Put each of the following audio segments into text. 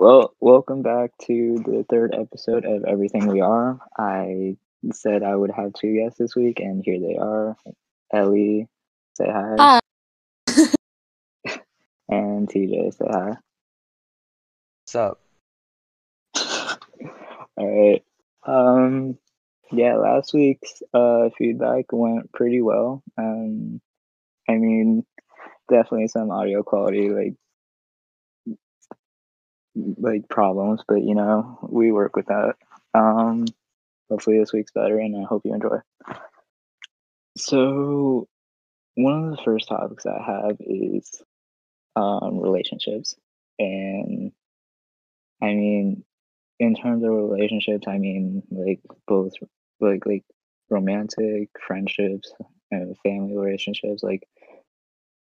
Well, welcome back to the third episode of Everything We Are. I said I would have two guests this week, and here they are. Ellie, say hi. Hi. And TJ, say hi. What's up? All right. Um, yeah, last week's uh feedback went pretty well. Um, I mean, definitely some audio quality like like problems, but you know, we work with that. Um, hopefully this week's better, and I hope you enjoy. So, one of the first topics I have is um, relationships, and I mean, in terms of relationships, I mean like both like like romantic friendships and family relationships, like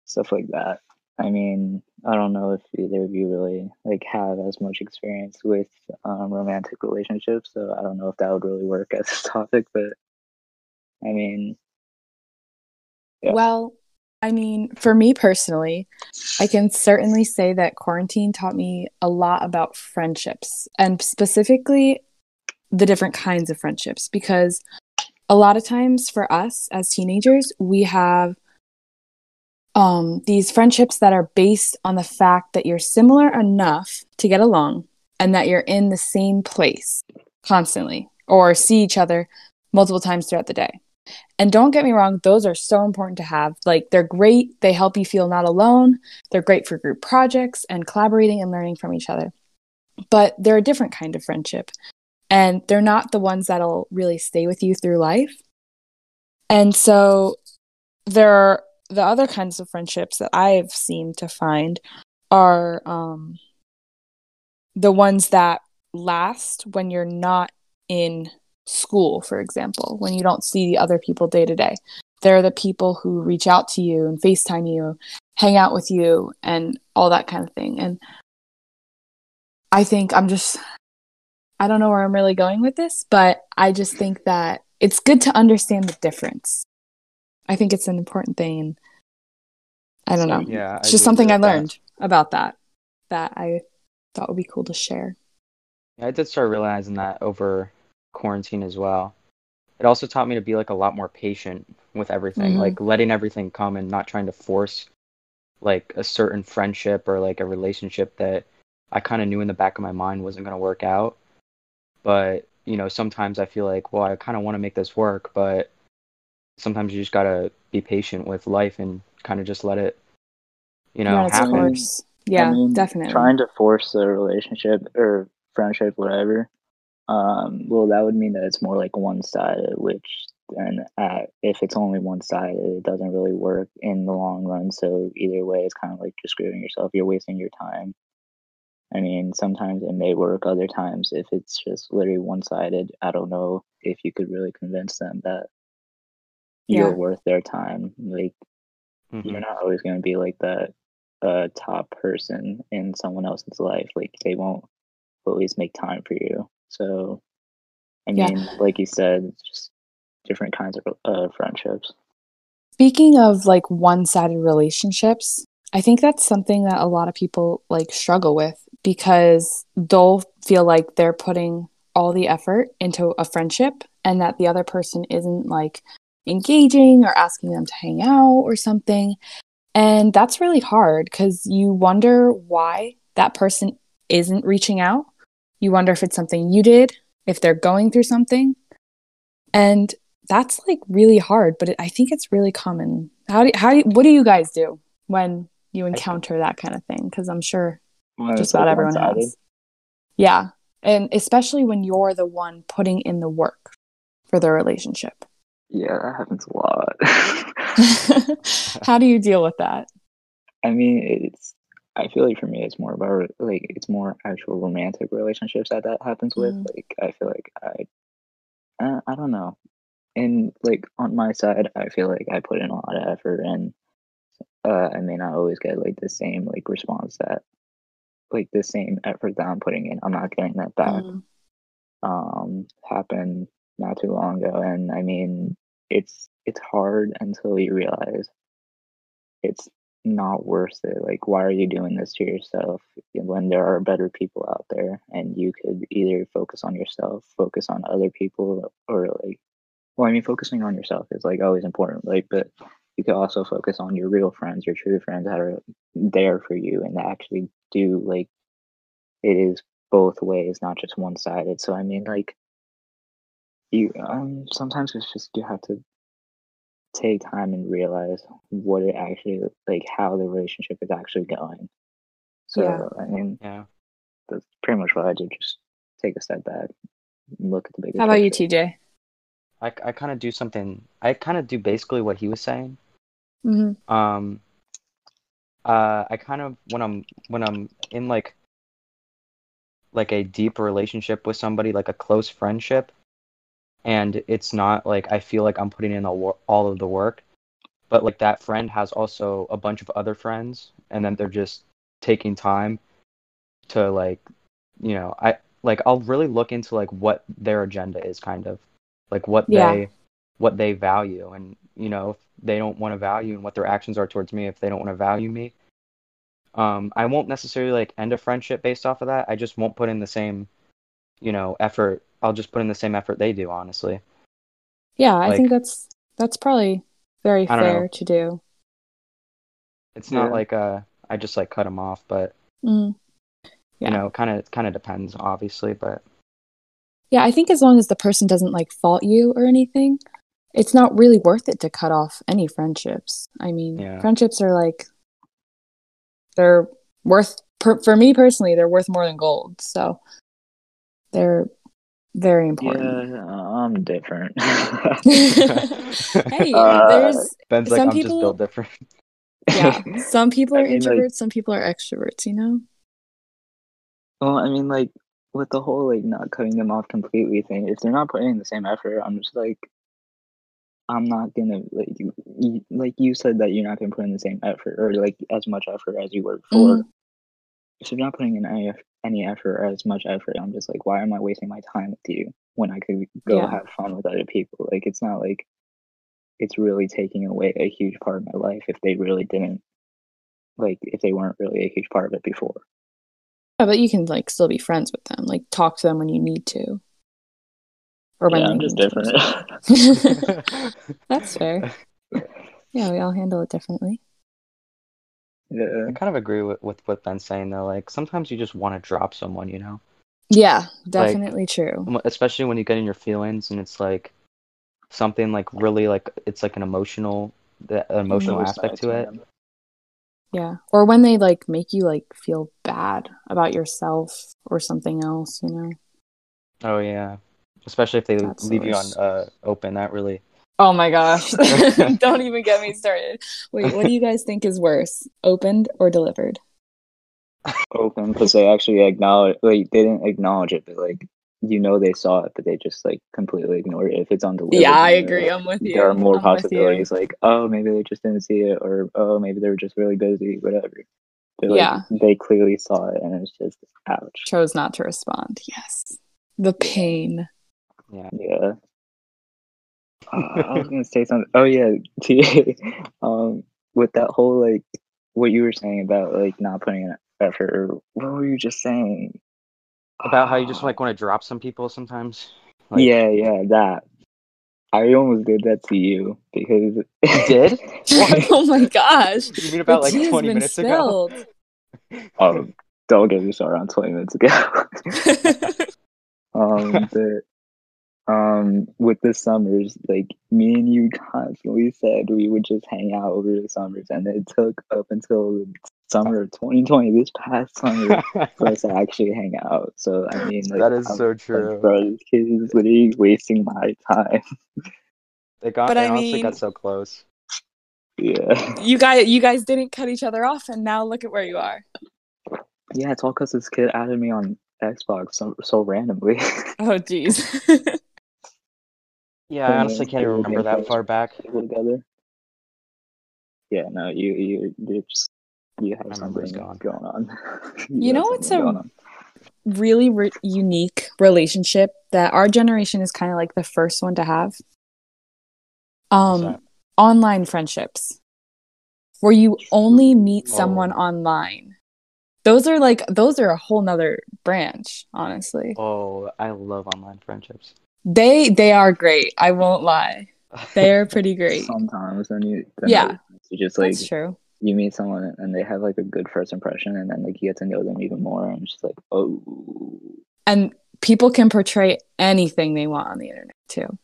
stuff like that. I mean, I don't know if either of you really like have as much experience with um, romantic relationships, so I don't know if that would really work as a topic. But I mean, Yeah. Well, I mean, for me personally, I can certainly say that quarantine taught me a lot about friendships and specifically the different kinds of friendships because a lot of times for us as teenagers, we have um, these friendships that are based on the fact that you're similar enough to get along and that you're in the same place constantly or see each other multiple times throughout the day. And don't get me wrong, those are so important to have. Like, they're great. They help you feel not alone. They're great for group projects and collaborating and learning from each other. But they're a different kind of friendship. And they're not the ones that'll really stay with you through life. And so, there the other kinds of friendships that I've seemed to find are um, the ones that last when you're not in school, for example, when you don't see the other people day to day. They're the people who reach out to you and FaceTime you, hang out with you, and all that kind of thing. And I think I'm just, I don't know where I'm really going with this, but I just think that it's good to understand the difference. I think it's an important thing. I don't know. Yeah, It's I just something I with that. learned about that that I thought would be cool to share. Yeah, I did start realizing that over quarantine as well. It also taught me to be like a lot more patient with everything, Mhm. like letting everything come and not trying to force like a certain friendship or like a relationship that I kind of knew in the back of my mind wasn't going to work out. But, you know, sometimes I feel like, well, I kind of want to make this work, but sometimes you just got to be patient with life and kind of just let it, you know, Run its happen. course. Yeah, I mean, definitely. Trying to force a relationship or friendship, whatever. Um, well, that would mean that it's more like one sided, which then uh, if it's only one sided, it doesn't really work in the long run. So either way, it's kind of like just screwing yourself. You're wasting your time. I mean, sometimes it may work. Other times, if it's just literally one sided, I don't know if you could really convince them that you're Yeah. worth their time. Like Mhm. you're not always going to be like that uh top person in someone else's life like they won't always make time for you so i Yeah. mean like you said it's just different kinds of uh, friendships Speaking of like one-sided relationships, I think that's something that a lot of people like struggle with because they'll feel like they're putting all the effort into a friendship and that the other person isn't like engaging or asking them to hang out or something. And that's really hard because you wonder why that person isn't reaching out. You wonder if it's something you did, if they're going through something. And that's like really hard, but it, I think it's really common. How do how do you, what do you guys do when you encounter that kind of thing? Because I'm sure it's, just about everyone has. Yeah, and especially when you're the one putting in the work for the relationship. Yeah that happens a lot how do you deal with that? i mean it's i feel like for me it's more about like it's more actual romantic relationships that that happens with Mm. like i feel like i uh, i don't know and like on my side i feel like i put in a lot of effort and uh, I may not always get like the same like response that like the same effort that I'm putting in. I'm not getting that back. Mm. Um, happened not too long ago, and I mean it's it's hard until you realize it's not worth it. Like, why are you doing this to yourself when there are better people out there and you could either focus on yourself, focus on other people, or like, well, I mean, focusing on yourself is like always important, like, but you could also focus on your real friends, your true friends that are there for you and actually do like it is both ways, not just one sided. So, I mean, like, you um sometimes it's just you have to take time and realize what it actually like how the relationship is actually going. So Yeah. I mean Yeah. that's pretty much what I do. Just take a step back, and look at the bigger picture How about you. TJ? I, I kind of do something. I kind of do basically what he was saying. hmm Um, uh, I kind of when I'm when I'm in like like a deep relationship with somebody, like a close friendship, and it's not like I feel like I'm putting in all, all of the work, but like that friend has also a bunch of other friends, and then they're just taking time to like, you know, I like I'll really look into like what their agenda is, kind of like what Yeah. they what they value, and you know, if they don't want to value and what their actions are towards me, if they don't want to value me, um, I won't necessarily like end a friendship based off of that. I just won't put in the same, you know, effort. I'll just put in the same effort they do, honestly. Yeah, I think that's that's probably very I don't know. fair to do. It's not Yeah. like uh, I just like cut them off, but Mm. Yeah. you know, kind of kind of depends, obviously. But Yeah, I think as long as the person doesn't like fault you or anything, it's not really worth it to cut off any friendships. I mean, Yeah. friendships are like they're worth per, for me personally, they're worth more than gold. So they're very important. Yeah, I'm different. hey, Uh, there's Ben's like, Some I'm just people- built different. yeah, some people I are mean, like- introverts, some people are extroverts, you know? well, I mean, like with the whole like not cutting them off completely thing, if they're not putting in the same effort, I'm just like, I'm not gonna like you, you like you said that you're not gonna put in the same effort or like as much effort as you were before. Mhm. If you're not putting in any any effort or as much effort, I'm just like, why am I wasting my time with you when I could go Yeah. have fun with other people? Like it's not like it's really taking away a huge part of my life if they really didn't like if they weren't really a huge part of it before. Yeah, but you can like still be friends with them, like talk to them when you need to. Or when yeah, I'm just different. That's fair. Yeah, we all handle it differently. Yeah. I kind of agree with, with what Ben's saying though. Like sometimes you just want to drop someone, you know, Yeah, definitely true. Especially when you get in your feelings and it's like something like really like it's like an emotional the an emotional Those aspect to it. Yeah. Or when they like make you like feel bad about yourself or something else, you know? Oh yeah, especially if they That's the leave you on uh open. That really Oh my gosh. Don't even get me started. Wait, what do you guys think is worse? Opened or delivered? open because they actually acknowledge like they didn't acknowledge it, but like you know they saw it, but they just like completely ignored it. If it's undelivered, Yeah, I you know, agree. I'm with you. There are more I'm possibilities, like oh maybe they just didn't see it, or oh maybe they were just really busy, whatever. But, like, Yeah. they clearly saw it, and it's just ouch. Chose not to respond. Yes. The pain. yeah. Yeah. Uh, I was gonna say something. Oh yeah, T. um, with that whole like what you were saying about like not putting in effort. Or what were you just saying? About how you just like want to drop some people sometimes. Like, yeah, yeah, that. I almost did that to you because You did? Oh my gosh. You mean about the like 20 been minutes ago? spilled. um, don't get me started on twenty minutes ago. um, but um, with the summers, like me and you constantly said we would just hang out over the summers, and it took up until the summer of 2020, this past summer, for us to actually hang out. So I mean, like that is I'm so like, true. bro, this kid is literally wasting my time. They got But they I honestly mean- got so close. yeah, you guys you guys didn't cut each other off and now look at where you are. yeah, it's all because this kid added me on Xbox so, so randomly. Oh geez. Yeah, I honestly can't even remember that far back. together. Yeah, no, you you you just you have My something gone. going on. You have know what's something a- really re- unique relationship that our generation is kind of like the first one to have. Um online friendships. where you only meet someone Oh. online. Those are like those are a whole nother branch, honestly. Oh, I love online friendships. They they are great. I won't lie. They are pretty great. Sometimes when you then Yeah. like, you just like That's true. you meet someone and they have like a good first impression and then like you get to know them even more and it's just like oh And people can portray anything they want on the internet too.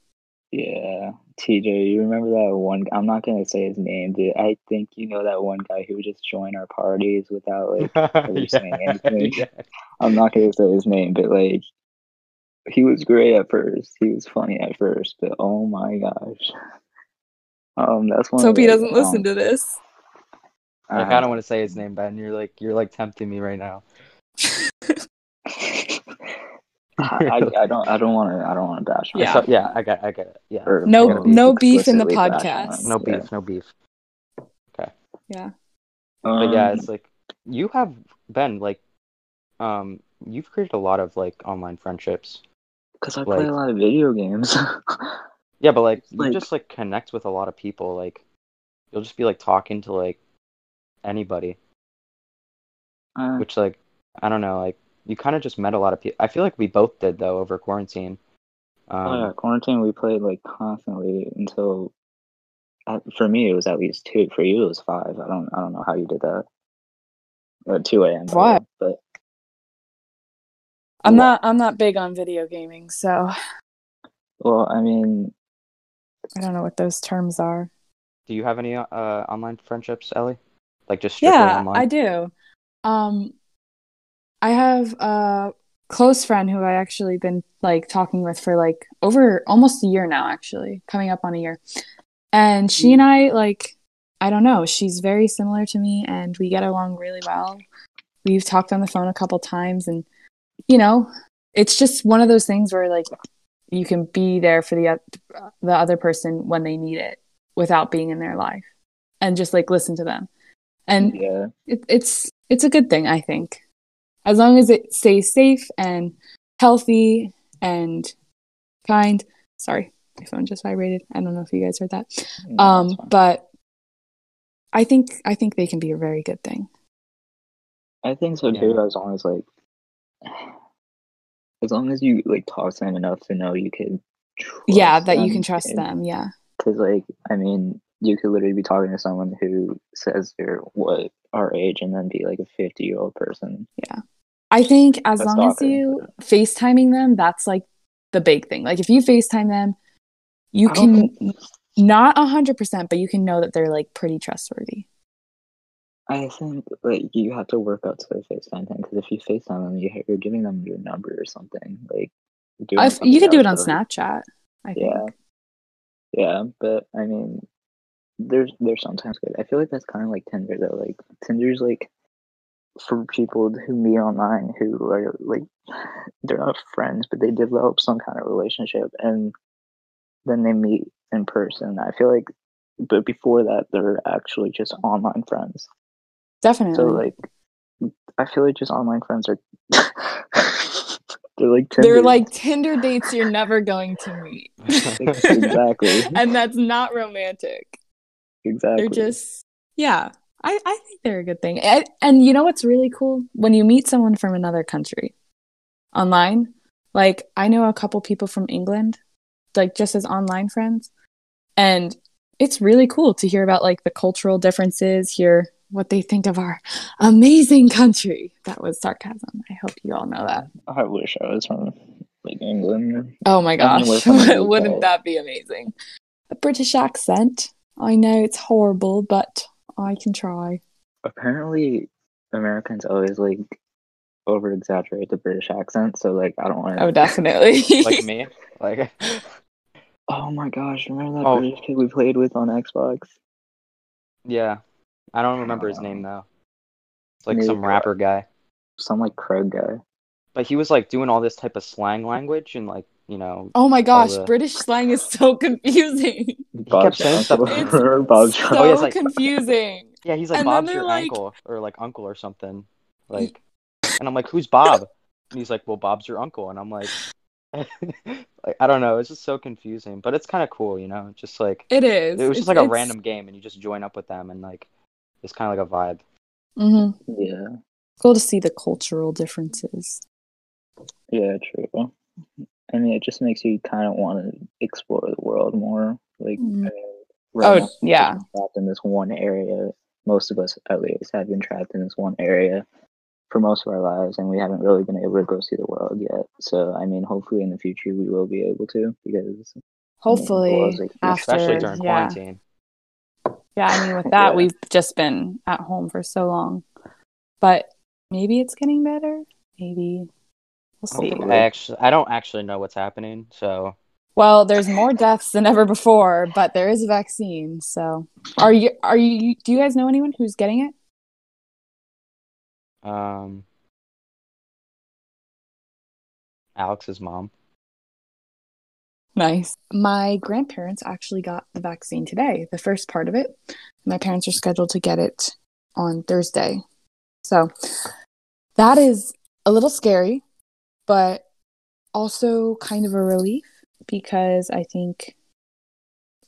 yeah TJ you remember that one I'm not gonna say his name dude I think you know that one guy who would just join our parties without like really saying anything. Yeah. I'm not gonna say his name but like he was great at first he was funny at first but oh my gosh um that's one Let's hope he doesn't listen um, to this. Like I don't want to say his name, Ben. You're like you're like tempting me right now. I, I, I don't I don't want to I don't want to bash on Yeah. So- yeah, I got I got it. Yeah. or, No- no beef in the explicitly bash on podcast. him. No Yeah. beef, no beef. Okay. Yeah. But yeah, Um, it's like you have Ben, like um you've created a lot of like online friendships. Because I play a lot of video games. Yeah, but like you like- just like connect with a lot of people. Like you'll just be like talking to like anybody, Uh, which like I don't know, like you kind of just met a lot of people. I feel like we both did though over quarantine. Um, oh yeah, quarantine we played like constantly until. Uh, for me, it was at least two. For you, it was five. I don't. I don't know how you did that. At two a.m. What? But I'm What? not I'm not big on video gaming, so well, I mean, I don't know what those terms are. Do you have any uh online friendships, Ellie? Like just strictly Yeah, online? I do. Um I have a close friend who I actually been like talking with for like over almost a year now actually, coming up on a year. And she and I like I don't know, she's very similar to me and we get along really well. We've talked on the phone a couple times and you know, it's just one of those things where like you can be there for the the other person when they need it without being in their life and just like listen to them. And yeah, it, it's it's a good thing i think as long as it stays safe and healthy and kind sorry my phone just vibrated i don't know if you guys heard that no, um but i think i think they can be a very good thing I think so Yeah. too. As long as like, as long as you like talk to them enough to know you could. yeah that you can trust and- them yeah Because, like, I mean, you could literally be talking to someone who says they're what our age and then be like a 50 year old person. Yeah i think as That's long as you facetiming them that's like the big thing like if you facetime them you I can not a hundred percent but you can know that they're like pretty trustworthy I think like you have to work out to FaceTime thing because if you FaceTime them, you, you're giving them your number or something. Like, you're doing I, something you could do it on else, but, like, snapchat i think Yeah, yeah, but I mean, there's there's sometimes good. I feel like that's kind of like Tinder though. Like Tinder's like for people who meet online who are like they're not friends, but they develop some kind of relationship and then they meet in person. I feel like, but before that, they're actually just online friends. Definitely So like, I feel like just online friends are they're like Tinder. They're Tinder. like Tinder dates you're never going to meet. exactly, and that's not romantic. exactly. They're just, yeah, I, I think they're a good thing. And, and you know what's really cool? When you meet someone from another country online, like I know a couple people from England, like just as online friends. And it's really cool to hear about like the cultural differences, hear what they think of our amazing country. That was sarcasm. I hope you all know that. I wish I was from like England. Oh my I mean, we're gosh, from the UK. wouldn't that be amazing? A British accent. I know it's horrible, but I can try. Apparently, Americans always like over exaggerate the British accent. So like, I don't want to. Oh, definitely. like me. Like Oh my gosh! Remember that Oh. British kid we played with on Xbox? yeah. I don't remember his name though. It's like Neither some rapper guy. Some like Craig guy. But he was like doing all this type of slang language and like, you know, oh my gosh, the- British slang is so confusing. Bob's saying your stuff- uncle. It's Remember Bob's your so Oh, yeah, it's like- confusing. yeah, he's like And Bob's your like- uncle or like uncle or something. Like and I'm like, "Who's Bob?" And he's like, "Well, Bob's your uncle." And I'm like like I don't know, it's just so confusing, but it's kind of cool, you know? Just like It is. it was It's- just like a it's- random game and you just join up with them and like it's kind of like a vibe. Mm-hmm. Yeah, Cool to see the cultural differences. yeah, true. I mean, it just makes you kind of want to explore the world more. Like, Mhm. I mean, Oh, now, yeah. trapped in this one area. Most of us, at least, have been trapped in this one area for most of our lives, and we haven't really been able to go see the world yet. So, I mean, hopefully in the future we will be able to, because Hopefully, was a huge- after Especially during yeah, quarantine. Yeah. I mean, with that, Yeah. we've just been at home for so long, but maybe it's getting better. Maybe we'll see. I actually, I don't actually know what's happening. So Well, there's more deaths than ever before, but there is a vaccine. So, are you? Are you? Do you guys know anyone who's getting it? Um, Alex's mom. Nice. My grandparents actually got the vaccine today, the first part of it. My parents are scheduled to get it on Thursday. So that is a little scary, but also kind of a relief because I think,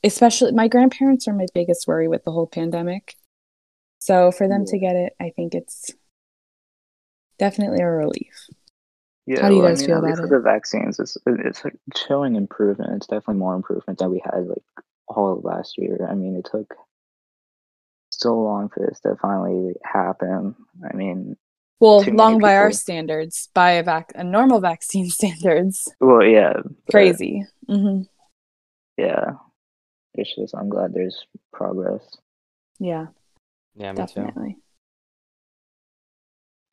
especially my grandparents are my biggest worry with the whole pandemic. So for them to get it, I think it's definitely a relief. Yeah, How do you well, guys I mean, feel at least about with the vaccines, it's it's like showing improvement. It's definitely more improvement than we had like all of last year. I mean, it took so long for this to finally happen. I mean, Well, Too many long by our standards, by a, vac- a normal vaccine standards. well, yeah, but, crazy. hmm Yeah, it's just I'm glad there's progress. Yeah, Yeah, me too. definitely.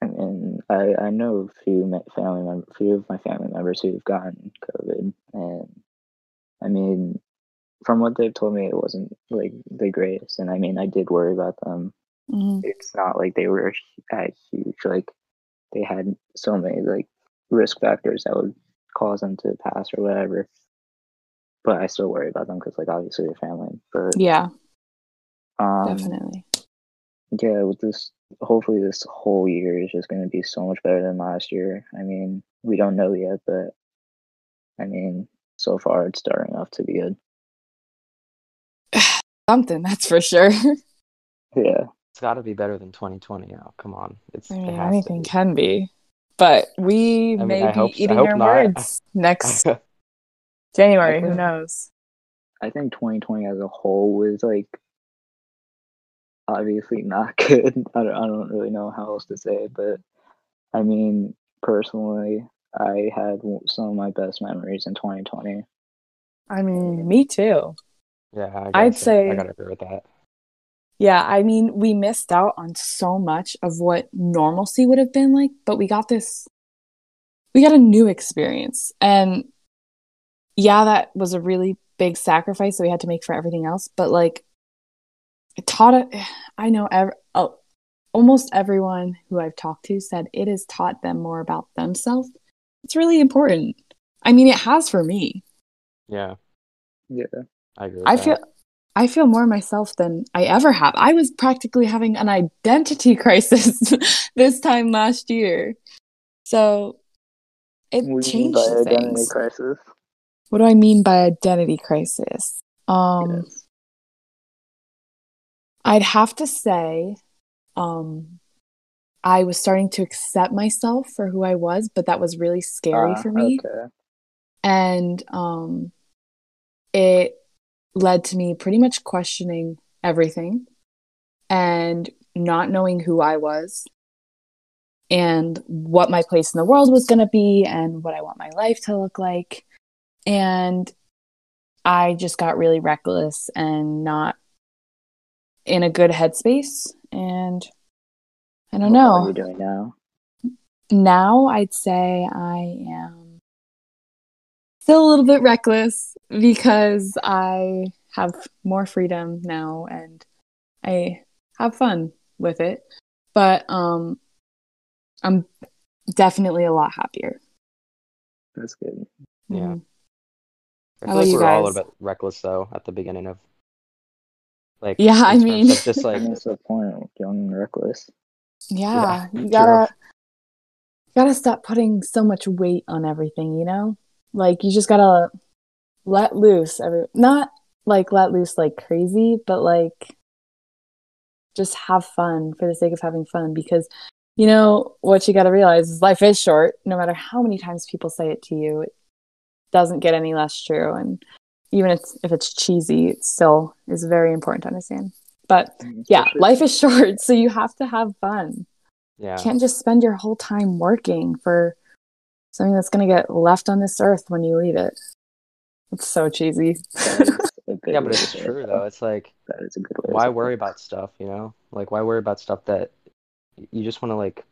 I mean, I I know a few family mem- few of my family members who've gotten COVID, and I mean, from what they've told me, it wasn't like the greatest. And I mean, I did worry about them. hmm It's not like they were at huge like they had so many like risk factors that would cause them to pass or whatever. But I still worry about them because, like, obviously they're family. But Yeah, um, definitely. yeah, with this, hopefully this whole year is just going to be so much better than last year. I mean, we don't know yet, but I mean, so far it's starting off to be good. Something that's for sure. Yeah, It's got to be better than 2020 now. Come on, it's I mean, has to anything be. can be, but we I mean, may I be hope- eating hope our not. words next January. Who knows? I think 2020 as a whole was like obviously not good. I don't, I don't really know how else to say it, but I mean, personally, I had some of my best memories in 2020. I mean, me too. yeah, I I'd say- I gotta agree with that. Yeah, I mean, we missed out on so much of what normalcy would have been like, but we got this, we got a new experience. And yeah, that was a really big sacrifice that we had to make for everything else, but like, it taught it. I know ev- oh, almost everyone who I've talked to said it has taught them more about themselves. It's really important. I mean, it has for me. Yeah, Yeah, I agree. With I that. feel I feel more myself than I ever have. I was practically having an identity crisis this time last year. So it What do you mean changed by identity things. crisis. What do I mean by identity crisis? Um Yes. I'd have to say um I was starting to accept myself for who I was, but that was really scary Ah, for me. Okay. and um it led to me pretty much questioning everything and not knowing who I was and what my place in the world was going to be and what I want my life to look like and I just got really reckless and not in a good headspace and I don't What know What are you doing now? now I'd say I am still a little bit reckless because I have more freedom now and I have fun with it. But um I'm definitely a lot happier. That's good. Yeah. Mhm. I How feel like you we were all a little bit reckless though at the beginning of like Yeah, I mean- of just like mean, that's the point. Young and reckless. Yeah, Yeah, you gotta gotta stop putting so much weight on everything, you know? Like you just gotta let loose every not like let loose like crazy, but like just have fun for the sake of having fun because you know what you got to realize is life is short no matter how many times people say it to you it doesn't get any less true and even if it's, if it's cheesy it still is very important to understand but mm, yeah life is short so you have to have fun Yeah. you can't just spend your whole time working for something that's going to get left on this earth when you leave it it's so cheesy that is a good Yeah, but it's true though. though. It's like That is a good way. why worry it. about stuff, you know? Like why worry about stuff that you just want to like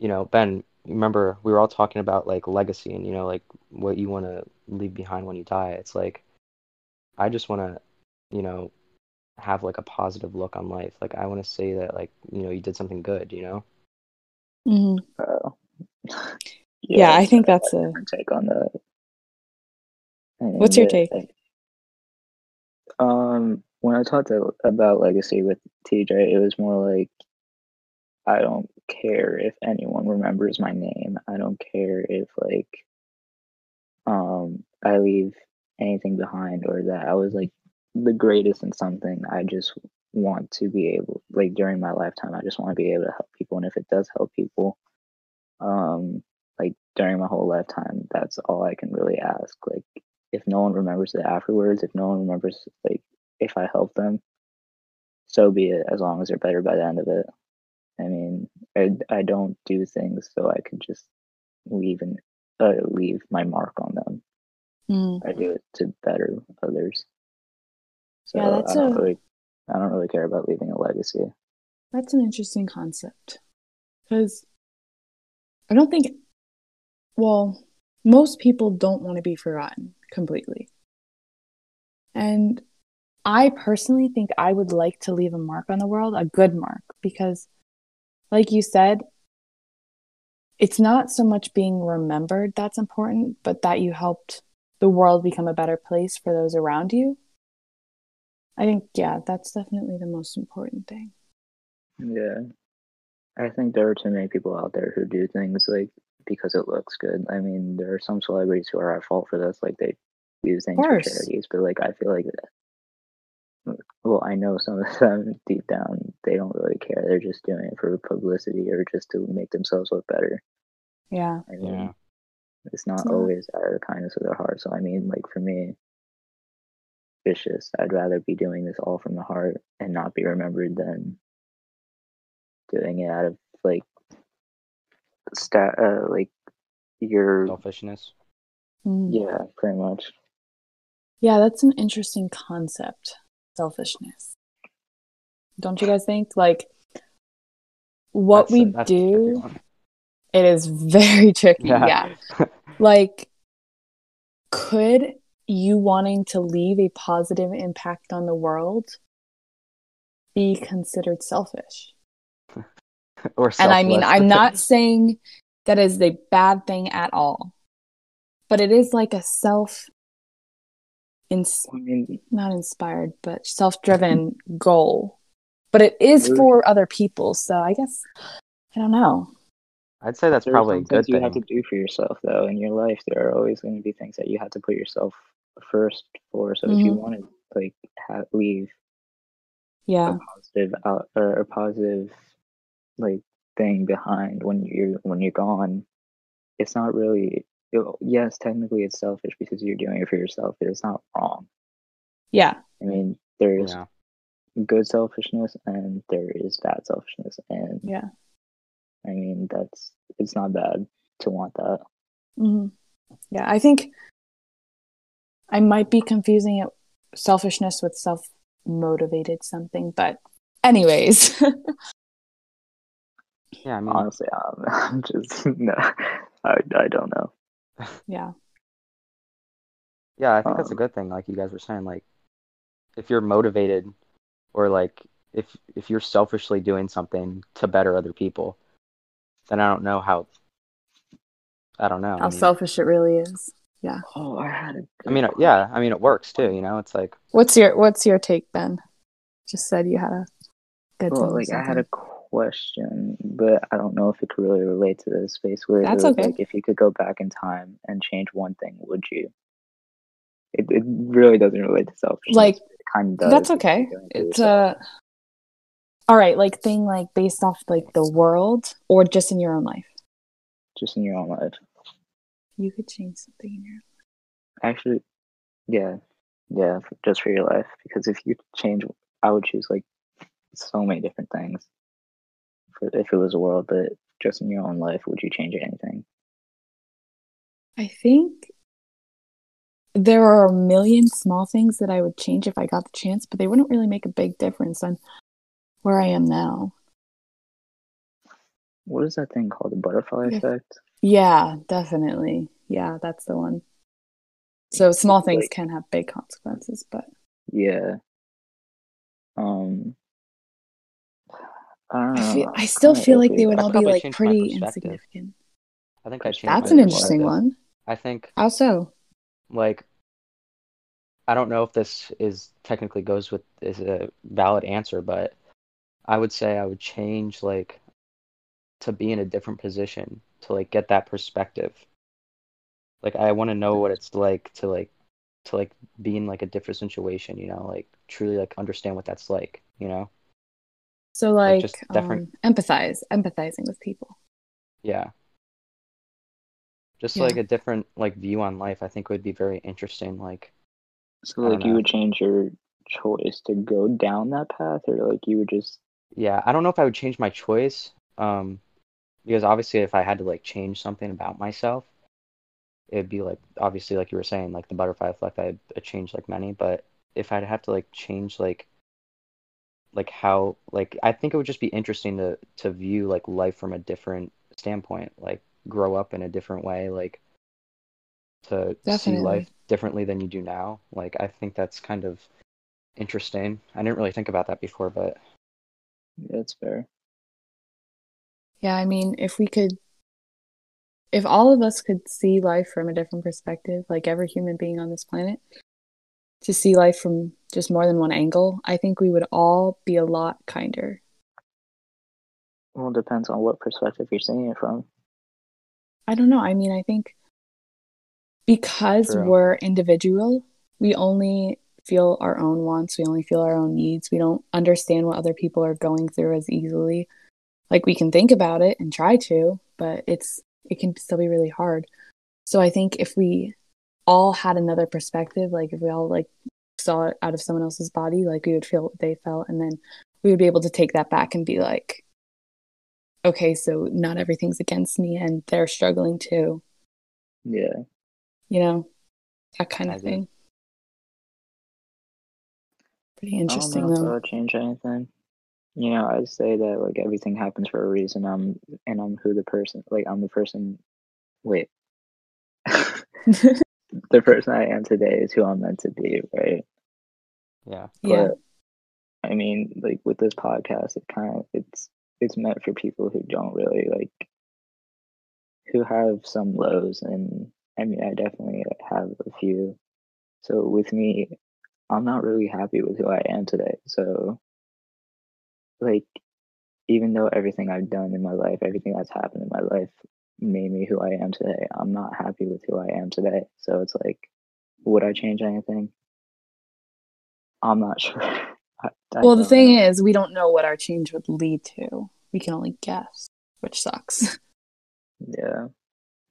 you know, Ben, remember we were all talking about like legacy and you know like what you want to leave behind when you die. It's like I just want to, you know, have like a positive look on life. Like I want to say that like, you know, you did something good, you know? Mhm. Oh. Yeah, I think that's a- take on that. What's your the- take? Um, when I talked to, about legacy with TJ, it was more like I don't care if anyone remembers my name. I don't care if like um I leave anything behind or that I was like the greatest in something. I just want to be able like during my lifetime I just want to be able to help people and if it does help people um like during my whole lifetime that's all I can really ask like if no one remembers it afterwards if no one remembers like if I help them so be it as long as they're better by the end of it I mean I, I don't do things so I could just leave and uh, leave my mark on them Mm. I do it to better others so Yeah, that's I don't a- really I don't really care about leaving a legacy That's an interesting concept. Because I don't think, well, most people don't want to be forgotten completely. And I personally think I would like to leave a mark on the world, a good mark, because, like you said, it's not so much being remembered that's important, but that you helped the world become a better place for those around you. I think, yeah, that's definitely the most important thing. Yeah. I think there are too many people out there who do things like because it looks good. I mean, there are some celebrities who are at fault for this, like they do things for charities, but like I feel like well, I know some of them deep down they don't really care. They're just doing it for publicity or just to make themselves look better. Yeah. I mean, Yeah. it's not It's not- always out of the kindness of their heart. So I mean, like for me, vicious. I'd rather be doing this all from the heart and not be remembered than doing it out of like stat uh, like your Selfishness. Mm. yeah, pretty much. Yeah, that's an interesting concept. Selfishness. Don't you guys think? Like, what That's we that's do, it is very tricky. Yeah. Like, could you wanting to leave a positive impact on the world be considered selfish? or And I mean. I'm not saying that is a bad thing at all, but it is like a self, ins- I mean, not inspired, but self-driven goal. But it is Really? for other people, so I guess I don't know. I'd say that's there probably a good things you thing. have to do for yourself though in your life. There are always going to be things that you have to put yourself first for. So if you Mhm. want to like ha- leave Yeah, a positive out or a positive like thing behind when you're when you're gone it's not really it- yes technically it's selfish because you're doing it for yourself but it's not wrong yeah, i mean there's Yeah. Good selfishness and there is bad selfishness. And yeah. i mean that's it's not bad to want that. Hmm Yeah, I think I might be confusing it selfishness with self-motivated something, but anyways, Yeah, I mean, honestly i'm, I'm just no I, I don't know. Yeah, yeah, I think that's a um, good thing. Like you guys were saying, like if you're motivated, or like if if you're selfishly doing something to better other people, then I don't know how. I don't know. I how mean, selfish it really is. Yeah. Oh i had a I mean, yeah. I mean, it works too. You know, it's like What's your What's your take, Ben? Just said you had a good well like i had a question but i don't know if it could really relate to this basically it That's was okay. like if you could go back in time and change one thing would you it, it really doesn't relate to selfishness Like, it kind of does That's okay. you're doing it for It's uh All right, like thing like based off like the world or just in your own life. just in your own life. You could change something in your life. Actually, yeah, yeah, just for your life. Because if you change, I would choose like so many different things. For if it was a world, but just in your own life, would you change anything? I think there are a million small things that I would change if I got the chance, but they wouldn't really make a big difference on where I am now. What is that thing called? The butterfly Yeah. effect? Yeah, definitely. Yeah, that's the one. So small things Like- can have big consequences, but Yeah. Um. I don't I feel, I still kinda feel like they would all be like pretty insignificant. I think I changed. That's my an interesting one. I think How so? Like I don't know if this is technically goes with is a valid answer, but I would say I would change like to be in a different position to like get that perspective. Like I want to know what it's like to like to like be in like a different situation, you know, like truly like understand what that's like, you know? So Like, like, just different- um, empathize, empathizing with people. Yeah. Just Yeah. like a different like view on life, I think would be very interesting. Like So, like, you would change your choice to go down that path, or like you would just Yeah, I don't know if I would change my choice, um, because obviously if I had to like change something about myself, it'd be like obviously like you were saying, like the butterfly effect, I'd, I'd change like many, but if I'd have to like change like like how like I think it would just be interesting to to view like life from a different standpoint, like grow up in a different way, like to see life differently than you do now. Like I think that's kind of interesting. I didn't really think about that before, but that's fair. Yeah, I mean, if we could, if all of us could see life from a different perspective, like every human being on this planet, to see life from just more than one angle, I think we would all be a lot kinder. Well, it depends on what perspective you're seeing it from. I don't know. I mean, I think because True. we're individual, we only feel our own wants, we only feel our own needs. We don't understand what other people are going through as easily. Like we can think about it and try to, but it's it can still be really hard. So I think if we all had another perspective, like if we all like saw it out of someone else's body, like we would feel what they felt and then we would be able to take that back and be like okay, so not everything's against me and they're struggling too Yeah. you know, that kind I of get thing. Pretty I don't interesting know if I though. would change anything. You know, I say that like everything happens for a reason. I'm and I'm who the person like I'm the person. Wait, the person I am today is who I'm meant to be, right? yeah. yeah, I mean, like with this podcast, it kind of it's it's meant for people who don't really like who have some lows, and I mean, I definitely have a few. So with me, I'm not really happy with who I am today. So, like, even though everything I've done in my life, everything that's happened in my life made me who I am today, I'm not happy with who I am today. So it's like, would I change anything? I'm not sure. Well, the thing is, we don't know what our change would lead to. We can only guess, which sucks. Yeah.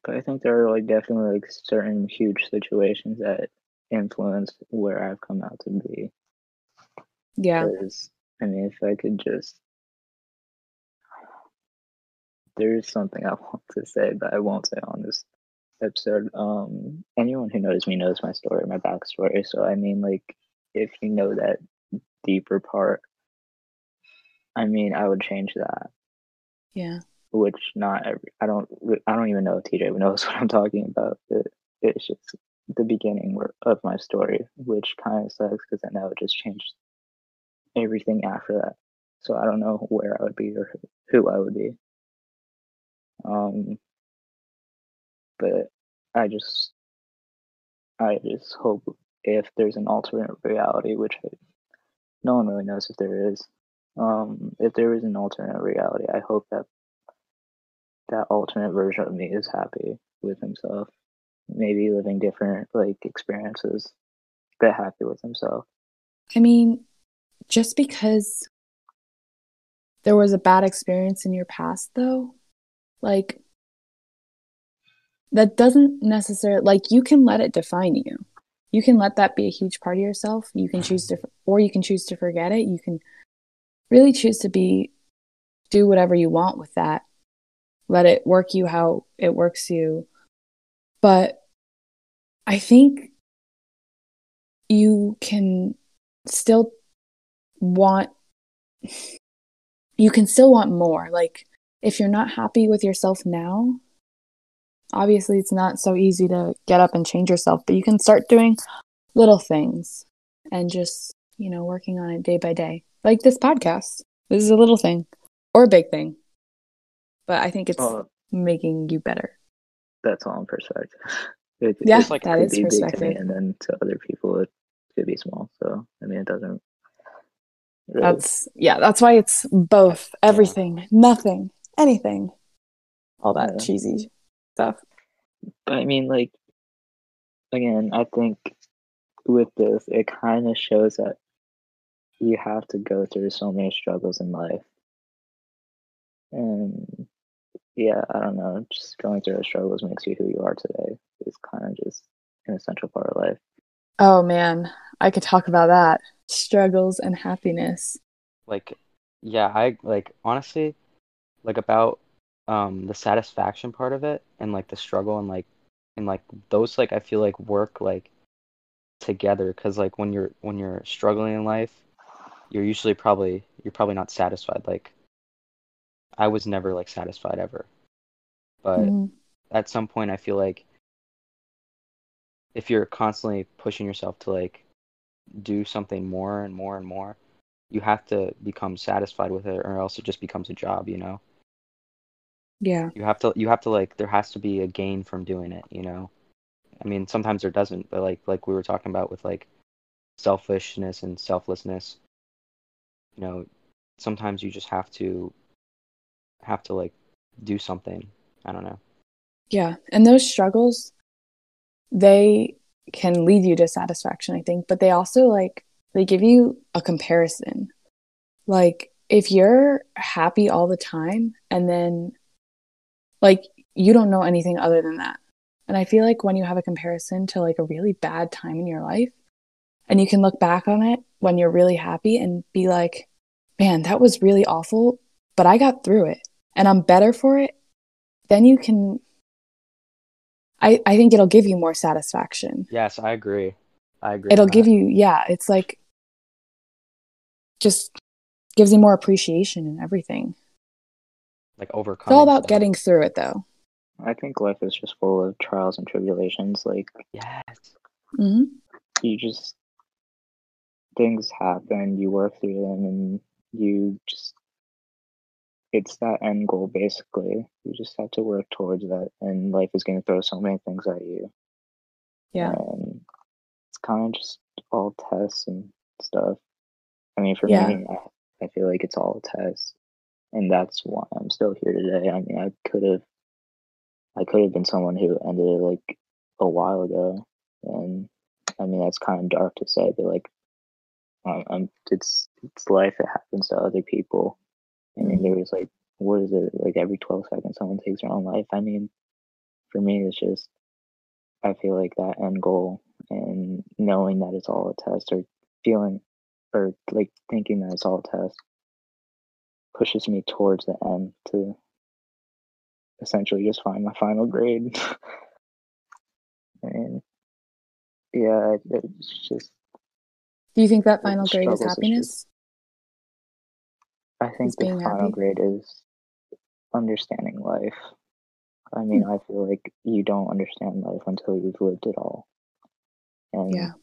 But I think there are like definitely like certain huge situations that influence where I've come out to be. yeah, I mean, if I could just, there's something I want to say, but I won't say on this episode. Um, anyone who knows me knows my story, my backstory. So I mean, like, if you know that deeper part, I mean, I would change that. yeah, Which not every, I don't, I don't even know if TJ knows what I'm talking about. But it's just the beginning of my story, which kind of sucks because I know it just changed everything after that. So I don't know where I would be or who I would be. Um, but I just, I just hope if there's an alternate reality, which I, no one really knows if there is. Um, if there is an alternate reality, I hope that that alternate version of me is happy with himself, maybe living different like experiences, but happy with himself. I mean, just because there was a bad experience in your past though, like that doesn't necessarily like you can let it define you. You can let that be a huge part of yourself. You can choose mm-hmm. to or you can choose to forget it. You can really choose to be do whatever you want with that. Let it work you how it works you. But I think you can still want you can still want more. Like if you're not happy with yourself now, obviously it's not so easy to get up and change yourself, but you can start doing little things and just, you know, working on it day by day. Like this podcast. This is a little thing or a big thing. But I think it's Oh, making you better. that's all in perspective. It, Yeah, it like that could is be big to me, and then to other people it could be small. So I mean, it doesn't. Really, That's yeah, that's why it's both, everything, nothing, anything. All that Yeah. cheesy stuff. But I mean, like, again, I think with this, it kind of shows that you have to go through so many struggles in life. And yeah, I don't know, just going through those struggles makes you who you are today. It's kind of just an essential part of life. Oh man, I could talk about that. Struggles and happiness. like yeah i like honestly like about um the satisfaction part of it and like the struggle and like and like those like i feel like work like together. Because like when you're when you're struggling in life you're usually probably you're probably not satisfied. Like i was never like satisfied ever. But Mhm. at some point i feel like if you're constantly pushing yourself to like do something more and more and more you have to become satisfied with it or else it just becomes a job you know Yeah. you have to you have to like there has to be a gain from doing it you know i mean sometimes there doesn't but like like we were talking about with like selfishness and selflessness you know sometimes you just have to have to like do something i don't know Yeah. And those struggles, they can lead you to satisfaction, I think, but they also like they give you a comparison. Like if you're happy all the time and then like you don't know anything other than that. And I feel like when you have a comparison to like a really bad time in your life and you can look back on it when you're really happy and be like, man, that was really awful, but I got through it and I'm better for it, then you can I, I think it'll give you more satisfaction. yes i agree i agree It'll give that. you, yeah, it's like just gives you more appreciation and everything. Like It's all about stuff. getting through it though. I think life is just full of trials and tribulations. Like, yes hmm you just, things happen, you work through them, and you just, it's that end goal basically. You just have to work towards that, and life is going to throw so many things at you. Yeah. And it's kind of just all tests and stuff. I mean, for Yeah. me, I, I feel like it's all a test, and that's why I'm still here today. I mean, I could have, I could have been someone who ended it like a while ago, and I mean that's kind of dark to say, but like, um, um, it's it's life. It happens to other people. I mean, Mhm. there was like, what is it? Like every 12 seconds, someone takes their own life. I mean, for me, it's just, I feel like that end goal and knowing that it's all a test, or feeling, or like thinking that it's all a test, pushes me towards the end to essentially just find my final grade. and yeah, it, it's just Do you think that final grade is happiness? I think the final happy? grade is understanding life. I mean, Hmm. I feel like you don't understand life until you've lived it all. And Yeah.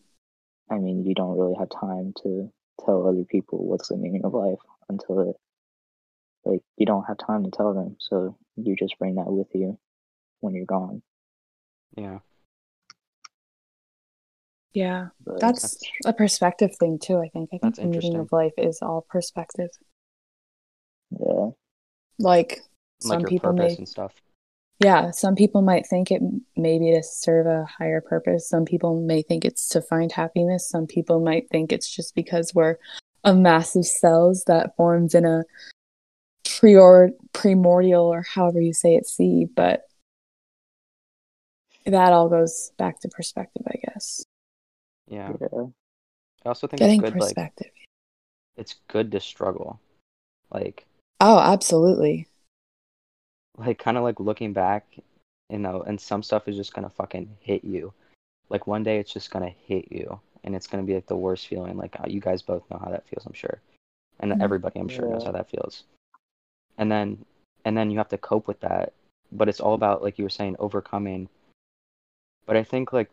I mean, you don't really have time to tell other people what's the meaning of life until it, like, you don't have time to tell them. So you just bring that with you when you're gone. yeah Yeah. But That's That's a perspective thing too, I think. I think That's the meaning interesting. of life is all perspective. yeah, Like like some your people may and stuff yeah, some people might think it maybe to serve a higher purpose. Some people may think it's to find happiness. Some people might think it's just because we're a mass of cells that forms in a prior primordial or however you say it see, but that all goes back to perspective, I guess. Yeah. Yeah. I also think Getting it's good like perspective. it's good to struggle. Like oh, absolutely. like kind of like looking back, you know, and some stuff is just gonna fucking hit you. Like one day it's just gonna hit you, and it's gonna be like the worst feeling. Like uh, you guys both know how that feels, I'm sure, and Mhm. everybody I'm sure knows how that feels. And then and then you have to cope with that, but it's all about like you were saying overcoming. But I think like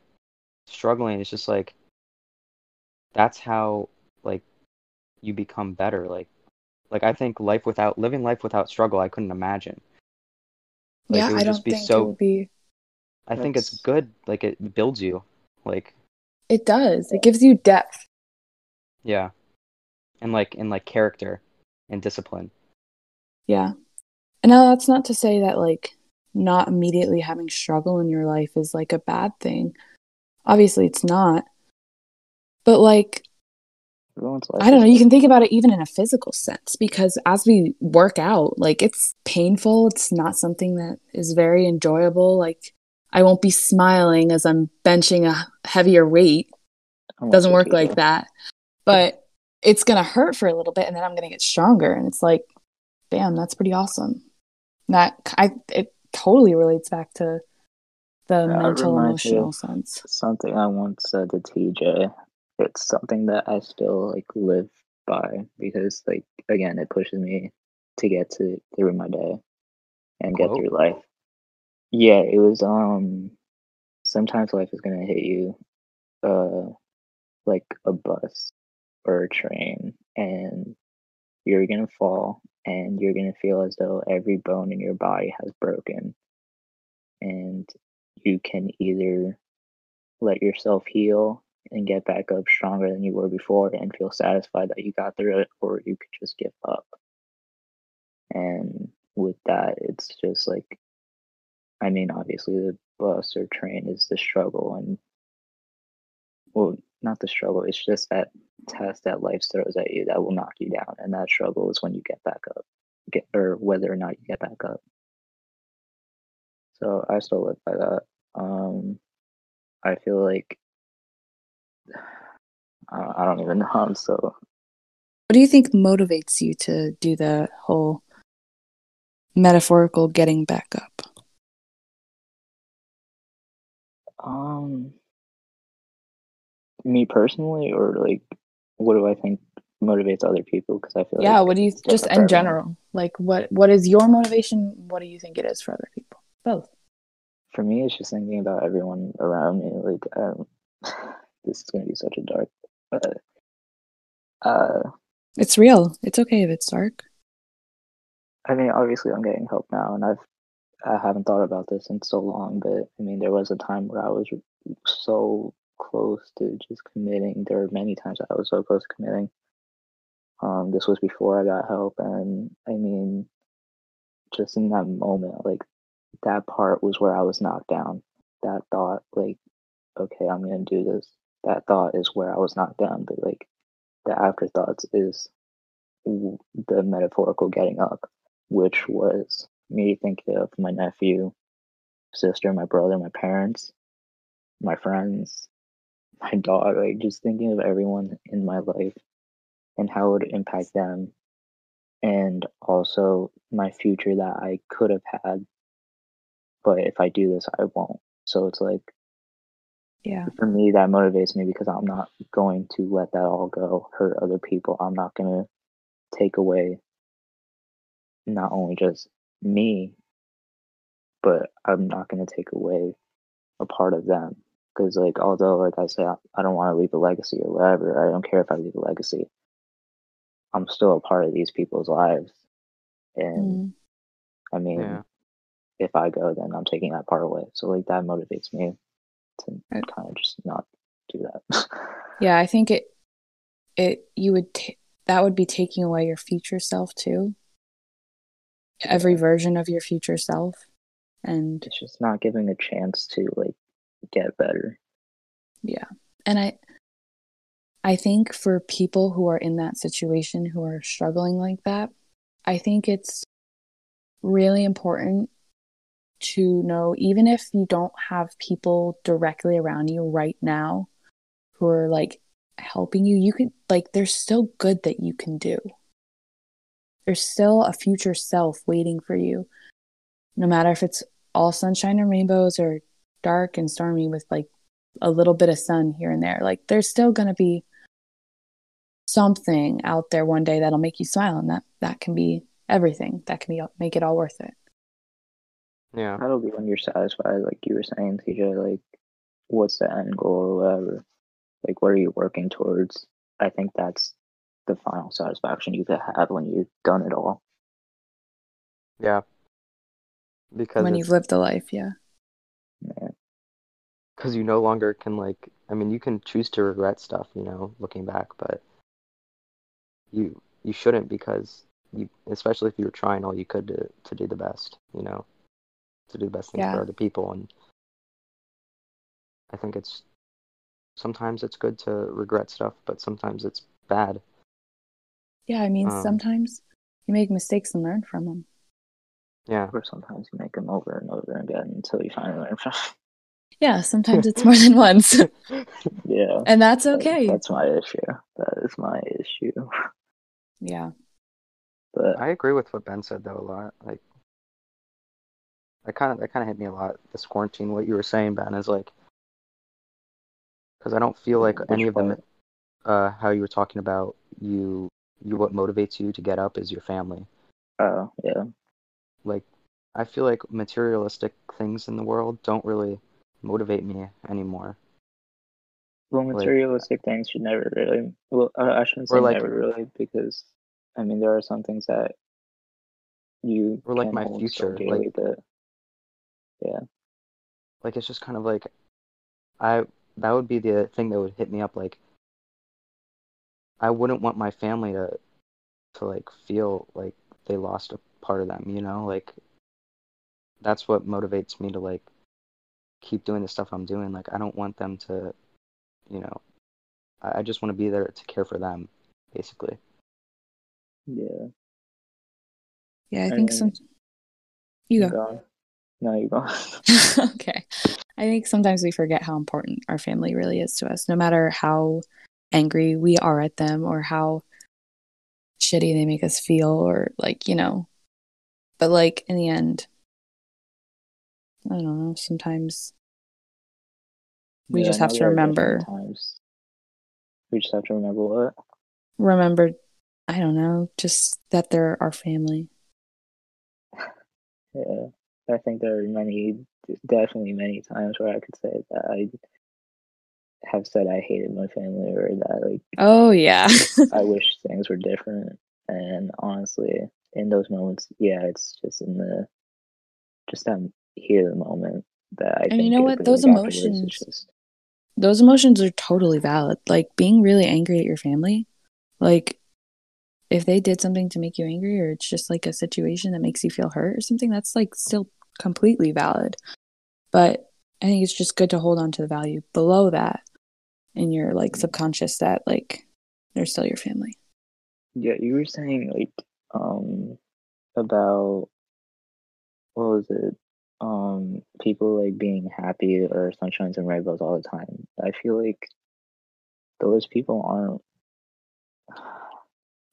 struggling is just like that's how like you become better. Like like I think life without living life without struggle, I couldn't imagine. Like, yeah, I just don't be think so- it would be. I think it's good. Like it builds you. Like It does. It gives you depth. yeah, and like and like character and discipline. Yeah. And now that's not to say that like not immediately having struggle in your life is like a bad thing. Obviously it's not. But like I don't know, you can think about it even in a physical sense because as we work out, like it's painful. It's not something that is very enjoyable. Like I won't be smiling as I'm benching a heavier weight. Doesn't work like that. But it's going to hurt for a little bit and then I'm going to get stronger and it's like damn, that's pretty awesome. That I it totally relates back to the Yeah, it mental reminds emotional sense. Something I once said to TJ. It's something that I still like live by because like again it pushes me to get to through my day and get Quote? through life. Yeah, it was um sometimes life is gonna hit you uh like a bus or a train and you're gonna fall and you're gonna feel as though every bone in your body has broken. And you can either let yourself heal and get back up stronger than you were before and feel satisfied that you got through it or you could just give up. And with that it's just like i mean obviously the bus or train is the struggle and well not the struggle it's just that test that life throws at you that will knock you down and that struggle is when you get back up get or whether or not you get back up so i still live by that um i feel like I I don't even know. I'm so What do you think motivates you to do the whole metaphorical getting back up? um me personally, or like, what do I think motivates other people? Because I feel yeah, like what do you just in everyone. general? Like what what is your motivation? What do you think it is for other people? Both. For me, it's just thinking about everyone around me. Like, um, this is gonna be such a dark, but uh, It's real. It's okay if it's dark. I mean, obviously, I'm getting help now, and I've I haven't thought about this in so long. But I mean, there was a time where I was so close to just committing. There were many times I was so close to committing. Um, this was before I got help, and I mean, just in that moment, like that part was where I was knocked down. That thought, like, okay, I'm gonna do this. That thought is where I was knocked down. But like, the afterthoughts is the metaphorical getting up, which was me thinking of my nephew, sister, my brother, my parents, my friends, my dog, like just thinking of everyone in my life and how it would impact them and also my future that I could have had. But if I do this, I won't. So it's like, Yeah. for me, that motivates me because I'm not going to let that all go, hurt other people. I'm not going to take away not only just me, but I'm not going to take away a part of them. Because, like, although, like I say I, I don't want to leave a legacy or whatever, I don't care if I leave a legacy. I'm still a part of these people's lives. And Mm. I mean, Yeah. if I go, then I'm taking that part away. So, like, that motivates me to Right. kind of just not do that. Yeah, I think it it you would t- that would be taking away your future self too. Every Yeah. version of your future self. And it's just not giving a chance to, like, get better. yeah. And I I think for people who are in that situation who are struggling like that, I think it's really important to know, even if you don't have people directly around you right now who are like helping you, you can, like, there's still good that you can do. There's still a future self waiting for you, no matter if it's all sunshine and rainbows or dark and stormy with like a little bit of sun here and there. Like, there's still going to be something out there one day that'll make you smile and that that can be everything that can be make it all worth it Yeah. That'll be when you're satisfied, like you were saying, TJ. Like, what's the end goal or whatever? Like, what are you working towards? I think that's the final satisfaction you could have when you've done it all. Yeah. Because when you've lived the life yeah Yeah. Because you no longer can like i mean you can choose to regret stuff you know looking back but you you shouldn't because you especially if you were trying all you could to, to do the best you know to do the best things Yeah. for other people and i think it's sometimes it's good to regret stuff but sometimes it's bad yeah i mean Um, sometimes you make mistakes and learn from them yeah Or sometimes you make them over and over again until you finally learn from. Yeah sometimes it's more than once. Yeah. and that's okay. that's my issue. That is my issue. yeah. But i agree with what ben said though a lot. Like that kind of that kind of hit me a lot this quarantine what you were saying ben is like because i don't feel like Which any of them uh how you were talking about you you what motivates you to get up is your family. Oh yeah, like i feel like materialistic things in the world don't really motivate me anymore. Well, Like- materialistic things should never really. Well, I I shouldn't say like- never really because, I mean, there are some things that you Or, like, my future, like- that yeah, like it's just kind of like i that would be the thing that would hit me up like i wouldn't want my family to to like feel like they lost a part of them you know? Like that's what motivates me to like keep doing the stuff i'm doing like i don't want them to you know i, I just want to be there to care for them basically yeah. yeah i think And- some you go Go. No, you go. okay. I think sometimes we forget how important our family really is to us, no matter how angry we are at them or how shitty they make us feel, or like, you know. But, like, in the end, I don't know, sometimes We Yeah, just have to remember-. We just have to remember what. remember, I don't know, just that they're our family. Yeah, I think there are many, definitely many times where I could say that I have said I hated my family or that like Oh, yeah. I wish things were different. And honestly, in those moments, yeah, it's just in the just that here the moment that I And you know what? Those like, afterwards, it's emotions- just- those emotions are totally valid. Like being really angry at your family, like if they did something to make you angry or it's just like a situation that makes you feel hurt or something, that's like still completely valid. But I think it's just good to hold on to the value below that in your like subconscious that like they're still your family. Yeah, you were saying like um about what was it? Um people like being happy or sunshines and rainbows all the time. I feel like those people aren't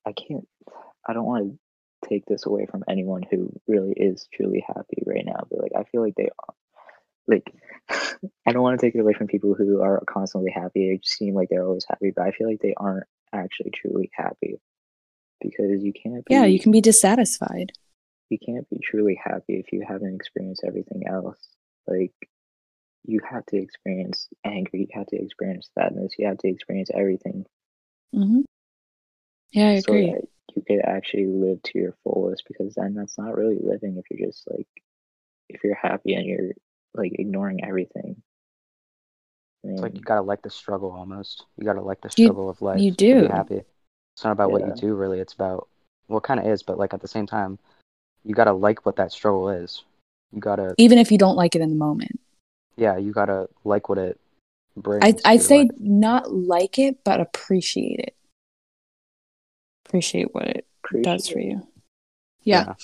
I can't I don't want to take this away from anyone who really is truly happy right now, but like I feel like they are like I don't want to take it away from people who are constantly happy. They seem like they're always happy, but I feel like they aren't actually truly happy because you can't be Yeah, you can be dissatisfied. You can't be truly happy if you haven't experienced everything else. Like you have to experience anger, you have to experience sadness, you have to experience everything hmm Yeah, I so agree. that you could actually live to your fullest because then that's not really living if you're just like if you're happy and you're like ignoring everything. I It's like you gotta like the struggle almost. You gotta like the You- struggle of life. you To do. be happy. It's not about what you do really. It's about well, it kind of is, but like at the same time, you gotta like what that struggle is. You gotta Even if you don't like it in the moment. yeah, you gotta like what it brings. I to I'd say life. not like it, but appreciate it. Appreciate what it does for appreciate- you. Yeah.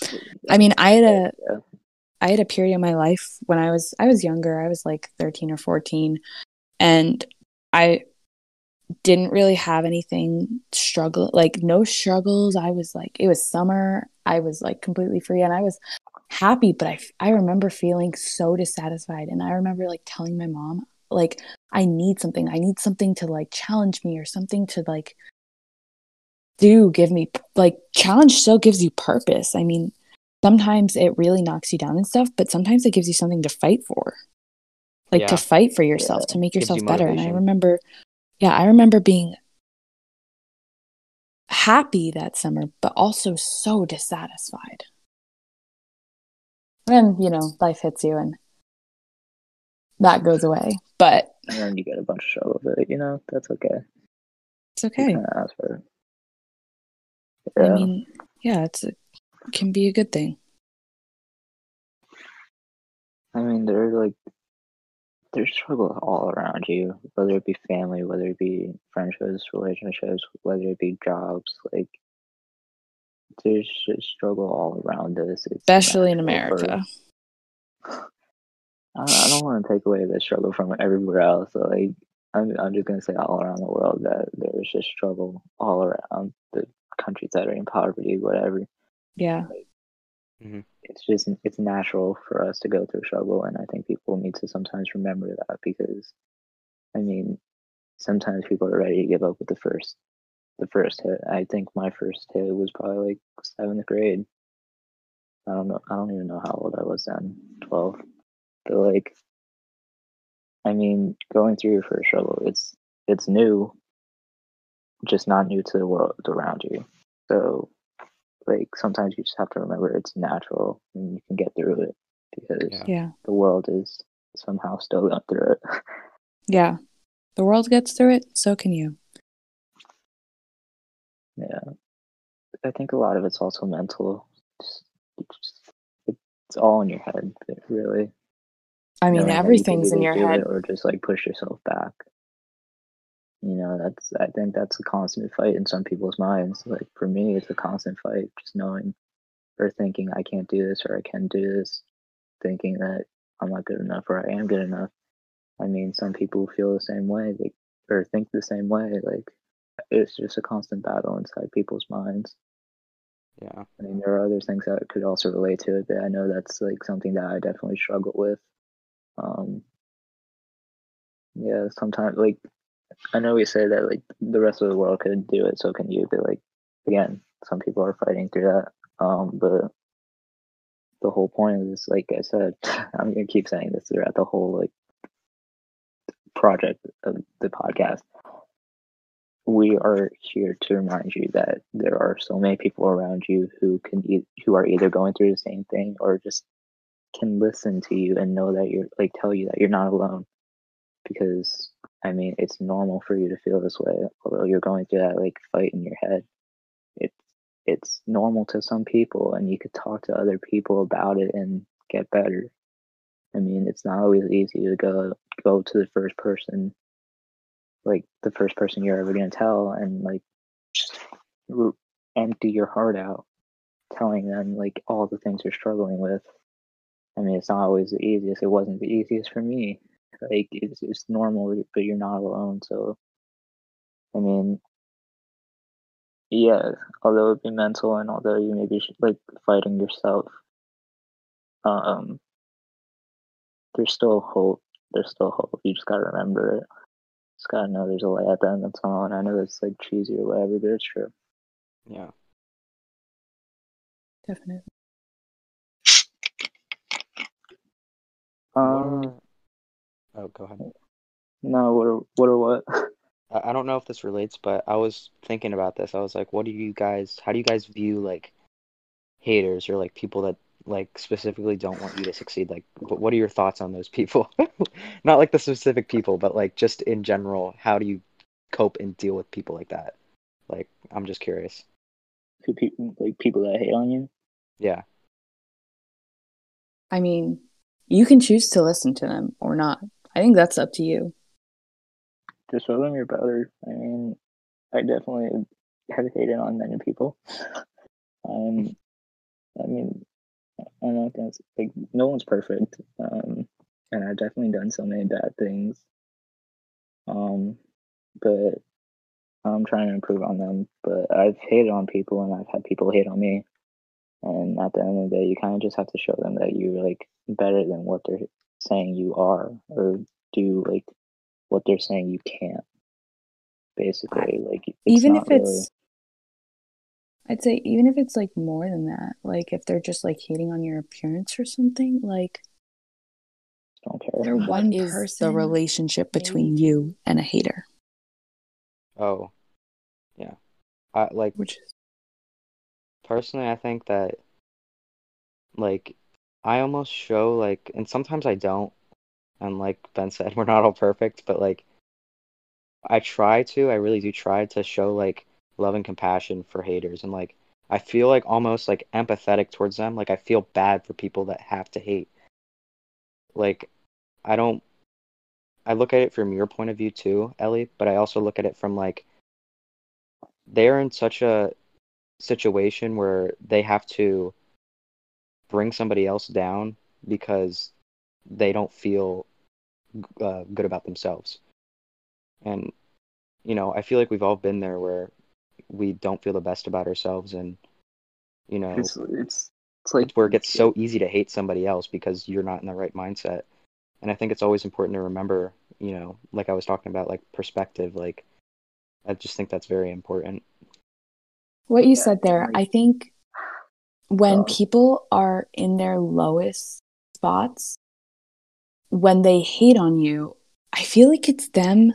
I mean, I had a Yeah. I had a period in my life when I was I was younger. I was like 13 or 14 and I didn't really have anything struggle like no struggles. I was like it was summer. I was like completely free and I was happy, but I I remember feeling so dissatisfied and I remember like telling my mom like I need something. I need something to like challenge me or something to like do give me like challenge still gives you purpose. I mean, sometimes it really knocks you down and stuff, but sometimes it gives you something to fight for. Like Yeah. to fight for yourself, Yeah. to make Gives you yourself better. And I remember yeah, I remember being happy that summer, but also so dissatisfied. Then, you know, life hits you and that goes away. But And then you get a bunch of struggle with it, you know, that's okay. it's okay. ask for it. I Yeah. mean, yeah, it's a, it can be a good thing. I mean, there's like there's struggle all around you, whether it be family, whether it be friendships, relationships, whether it be jobs. Like there's just struggle all around us. It's Especially in natural for- America. I, don't want to take away the struggle from everywhere else. So like I'm, I'm just gonna say all around the world that there's just struggle all around the countries that are in poverty, whatever. Yeah. Mm-hmm. it's just it's natural for us to go through struggle and i think people need to sometimes remember that because i mean sometimes people are ready to give up with the first the first hit. I think my first hit was probably like seventh grade. I don't know i don't even know how old i was then 12 but like i mean going through your first struggle it's it's new just not new to the world around you. So like sometimes you just have to remember it's natural and you can get through it because Yeah. Yeah. the world is somehow still going through it. Yeah. The world gets through it, so can you. yeah, I think a lot of it's also mental. Just, it's, it's all in your head, really. I mean, knowing that you can everything's in your head. or just like push yourself back. You know, that's I think that's a constant fight in some people's minds. Like for me, it's a constant fight, just knowing or thinking I can't do this or I can do this, thinking that I'm not good enough or I am good enough. I mean, some people feel the same way, they or think the same way. Like it's just a constant battle inside people's minds. Yeah. I mean, there are other things that could also relate to it, but I know that's like something that I definitely struggle with. Um, yeah, sometimes like I know we say that like the rest of the world could do it, so can you. But like again, some people are fighting through that. Um, but the whole point is, like I said, I'm gonna keep saying this throughout the whole like project of the podcast. We are here to remind you that there are so many people around you who can e- who are either going through the same thing or just can listen to you and know that you're like tell you that you're not alone because I mean it's normal for you to feel this way although you're going through that like fight in your head it's it's normal to some people and you could talk to other people about it and get better I mean it's not always easy to go go to the first person like the first person you're ever to tell and like just empty your heart out telling them like all the things you're struggling with I mean, it's not always the easiest. It wasn't the easiest for me. Like, it's, it's normal, but you're not alone. So, I mean, yeah, although it be mental and although you may be sh- like fighting yourself, um, there's still hope. There's still hope. You just gotta remember it. Just gotta know there's a light at the end of the tunnel. And I know it's like cheesy or whatever, but it's true. Yeah. Definitely. Um, are- Oh, go ahead. no, what are, what are what? I I don't know if this relates, but I was thinking about this. I was like, what do you guys, how do you guys view like haters or like people that like specifically don't want you to succeed? Like, what what are your thoughts on those people? Not like the specific people, but like just in general, how do you cope and deal with people like that? Like, I'm just curious. Who people like people that hate on you? Yeah. I mean, you can choose to listen to them or not. I think that's up to you. just show them your better. I mean, I definitely have hated on many people. Um, I mean, I'm not gonna like no one's perfect, um, and I've definitely done so many bad things. Um, but I'm trying to improve on them. But I've hated on people, and I've had people hate on me. And at the end of the day, you kind of just have to show them that you're like better than what they're saying you are, or do like what they're saying you can't. Basically, like it's even if it's really- I'd say even if it's like more than that, like if they're just like hating on your appearance or something, like don't care. they're What one is the relationship between you and a hater, Oh, yeah. I like which is personally, I think that like I almost show like, and sometimes I don't. And like Ben said, we're not all perfect, but like I try to, I really do try to show like love and compassion for haters, and like I feel like almost like empathetic towards them. Like I feel bad for people that have to hate. Like I don't. I look at it from your point of view too, Ellie, but I also look at it from like they're in such a situation where they have to bring somebody else down because they don't feel uh, good about themselves. And you know, I feel like we've all been there where we don't feel the best about ourselves, and you know, It's it's it's like it's where it gets so easy to hate somebody else because you're not in the right mindset. And I think it's always important to remember, you know, like I was talking about, like perspective. Like, I just think that's very important. what you Yeah, said there. I think when Um, people are in their lowest spots, when they hate on you, I feel like it's them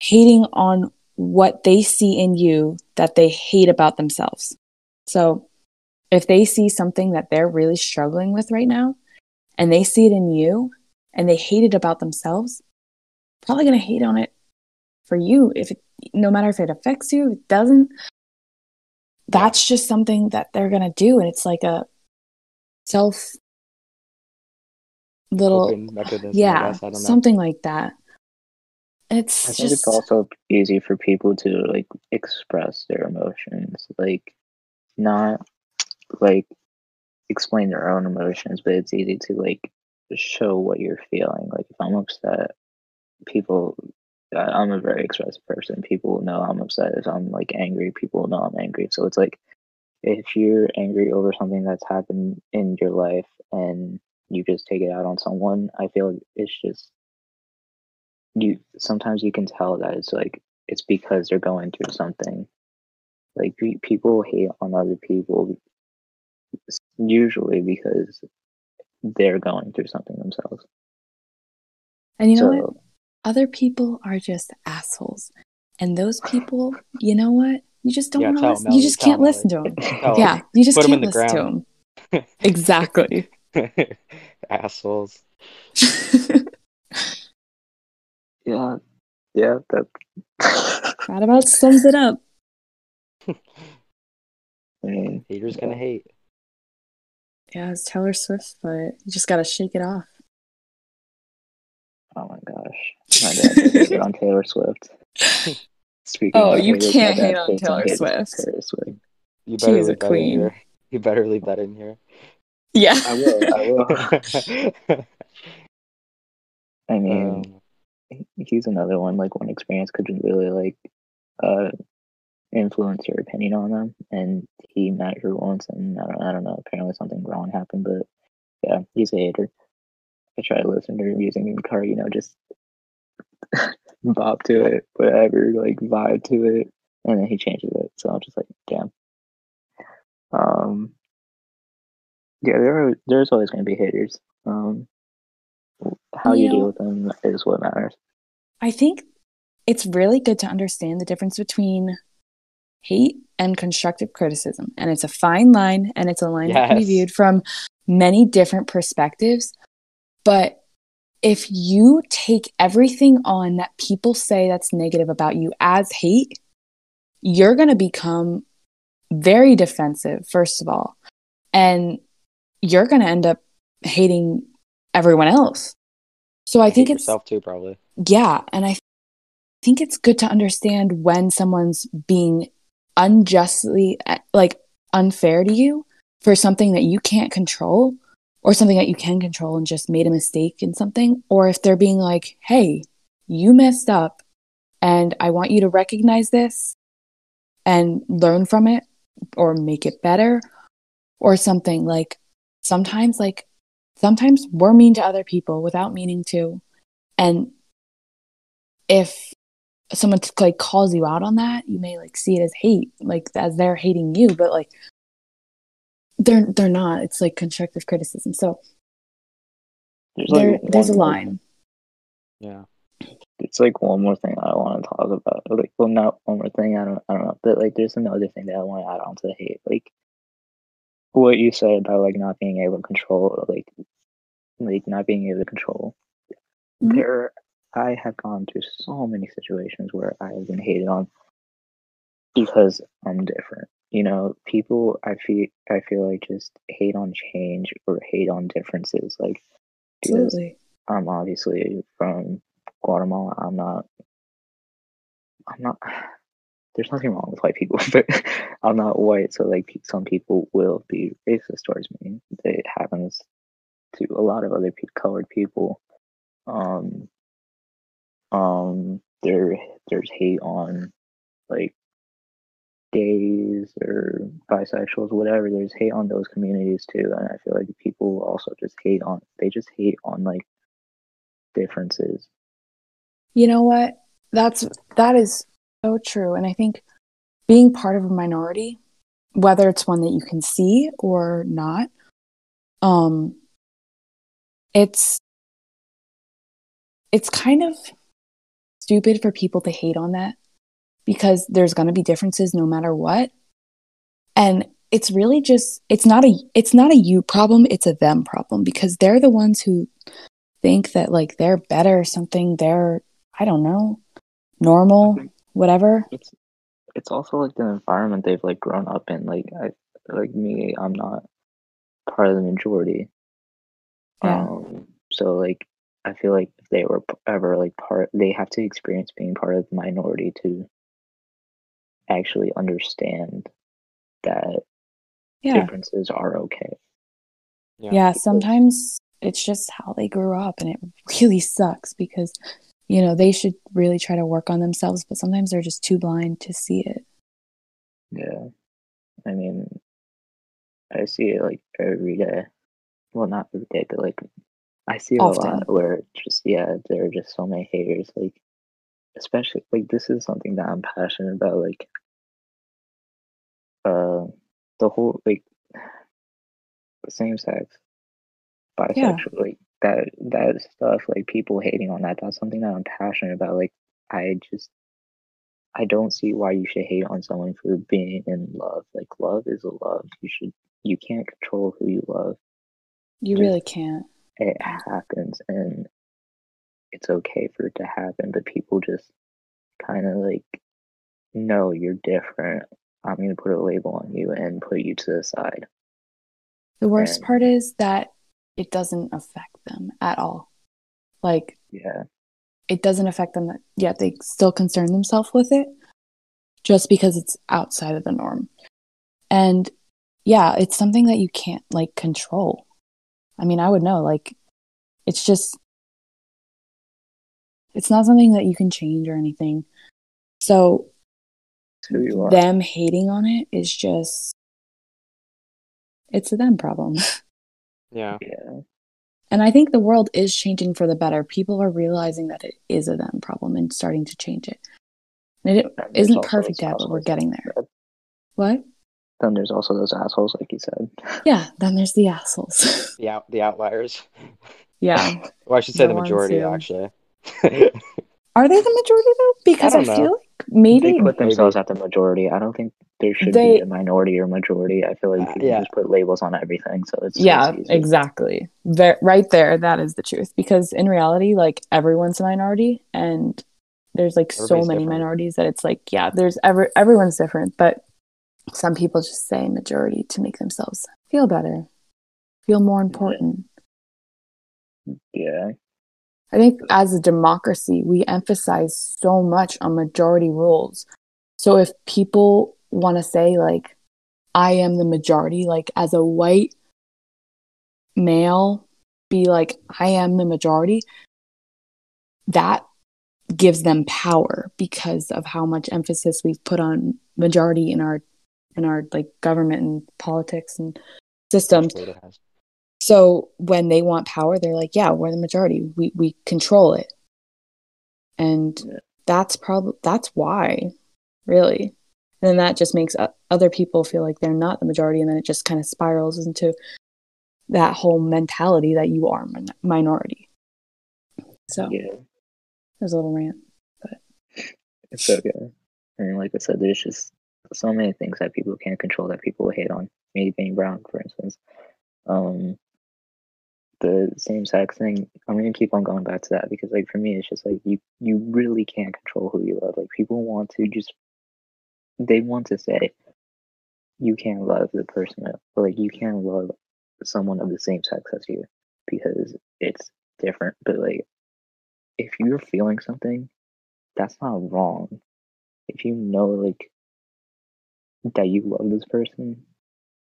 hating on what they see in you that they hate about themselves. So if they see something that they're really struggling with right now and they see it in you and they hate it about themselves, probably going to hate on it for you if it, no matter if it affects you, it doesn't. That's just something that they're going to do and it's like a self little Coping mechanism, I yeah, guess. I don't know. something like that. It's I think just it's also easy for people to like express their emotions, like not like explain their own emotions, but it's easy to like show what you're feeling. Like if I'm upset, people, I- I'm a very expressive person. People know I'm upset. If I'm like angry, people know I'm angry. So it's like if you're angry over something that's happened in your life and you just take it out on someone, I feel it's just you sometimes you can tell that it's like it's because they're going through something like people hate on other people usually because they're going through something themselves and you know so what? Other people are just assholes. And those people, you know what? You just don't Yeah, want to tell 'em, listen. Ellie, You just tell can't 'em, listen to them. Tell 'em. Yeah, you just Put 'em can't listen ground. to them. Exactly. Assholes. yeah yeah that that about sums it up. i mean Haters gonna hate. Yeah, it's Taylor Swift, but you just gotta shake it off. oh my gosh my dad hated on taylor swift Speaking Oh, of you haters, can't hate on hates Taylor haters on Swift. Taylor Swift. You She better is a leave that in queen. here. You better leave that in here. Yeah. I will. I will. I mean, um, he's another one. Like one experience could really like uh influence your opinion on them. And he met her once, and I don't, I don't know. Apparently, something wrong happened. But yeah, he's a hater. I try to listen to her music in the car. You know, just bop to it, whatever, like vibe to it, and then he changes it. So I'm just like, damn. Um. Yeah, there are, there's always going to be haters. Um, how You you know- deal with them is what matters. I think it's really good to understand the difference between hate and constructive criticism. And it's a fine line and it's a line that can be viewed from many different perspectives. But if you take everything on that people say that's negative about you as hate, you're going to become very defensive, first of all. And you're going to end up hating everyone else. So I hate think it's yourself too, probably. yeah, and I think it's good to understand when someone's being unjustly like unfair to you for something that you can't control or something that you can control and just made a mistake in something, or if they're being like, hey, you messed up and I want you to recognize this and learn from it or make it better or something. Like sometimes like sometimes we're mean to other people without meaning to. And if someone like calls you out on that you may like see it as hate like as they're hating you but like they're they're not it's like constructive criticism so There's there, like there's a one more- line Yeah. It's like one more thing I want to talk about. Like, well, not one more thing. I don't, I don't know. But like, there's another thing that I want to add on to the hate. Like, what you said about like not being able to control, like, like not being able to control. Mhm. There, I have gone through so many situations where I have been hated on because I'm different. You know, people I feel I feel like just hate on change or hate on differences. Like, absolutely I'm obviously from Guatemala. I'm not. I'm not. There's nothing wrong with white people, but I'm not white. So like, some people will be racist towards me. It happens to a lot of other pe- colored people. Um. Um. There, there's hate on, like, gays or bisexuals, whatever. There's hate on those communities too, and I feel like people also just hate on. They just hate on like differences. You know what? That's that is so true. And I think being part of a minority, whether it's one that you can see or not, um it's it's kind of stupid for people to hate on that because there's going to be differences no matter what. And it's really just it's not a it's not a you problem, it's a them problem because they're the ones who think that like they're better or something, they're I don't know, normal, whatever. It's it's also like the environment they've like grown up in. Like I like me, I'm not part of the majority. Yeah. Um. So like, I feel like if they were ever like part, they have to experience being part of the minority to actually understand that Yeah. differences are okay. yeah yeah, sometimes it's just how they grew up and it really sucks because you know they should really try to work on themselves but sometimes they're just too blind to see it Yeah. I mean, I see it like every day. Well, not every day, but like I see it a lot where it's just yeah, there are just so many haters. Like, especially like this is something that I'm passionate about. Like, uh, the whole like same sex, bisexual, like that that stuff. Like people hating on that. That's something that I'm passionate about. Like, I just I don't see why you should hate on someone for being in love. Like love is a love. You should you can't control who you love. you Yeah. really can't It happens and it's okay for it to happen, but people just kind of like no, you're different. I'm going to put a label on you and put you to the side. the worst And- part is that it doesn't affect them at all like Yeah. it doesn't affect them that yet they still concern themselves with it just because it's outside of the norm and yeah it's something that you can't like control i mean i would know like it's just it's not something that you can change or anything so who you are. them hating on it is just it's a them problem Yeah. yeah. and i think the world is changing for the better people are realizing that it is a them problem and starting to change it And it and isn't perfect yet but we're getting there you said. what Then there's also those assholes, like you said. yeah then there's the assholes The out the outliers. yeah Well, I should say The the majority who- actually. are they the majority though because i, know. feel like maybe they put maybe. themselves at the majority. I don't think there should They- be a minority or majority. I feel like Uh, people yeah. just put labels on everything, so it's yeah it's exactly Ver- right there that is the truth because in reality like everyone's a minority and there's like so many different. minorities that it's like yeah there's every everyone's different but some people just say majority to make themselves feel better feel more important Yeah, i think as a democracy we emphasize so much on majority rules so if people want to say like I am the majority, like as a white male, be like, I am the majority, that gives them power because of how much emphasis we've put on majority in our in our like government and politics and systems. So when they want power, they're like, yeah, we're the majority. We we control it. And that's probably that's why, really. And then that just makes other people feel like they're not the majority and then it just kind of spirals into that whole mentality that you are min- minority. So, Yeah, there's a little rant. But it's okay. And like I said, there's just so many things that people can't control that people hate on. Me being brown, for instance. Um, the same sex thing. I'm gonna keep on going back to that because, like, for me, it's just like you you really can't control who you love. Like, people want to just they want to say you can't love the person or like you can't love someone of the same sex as you because it's different. But like, if you're feeling something, that's not wrong. If you know like that you love this person,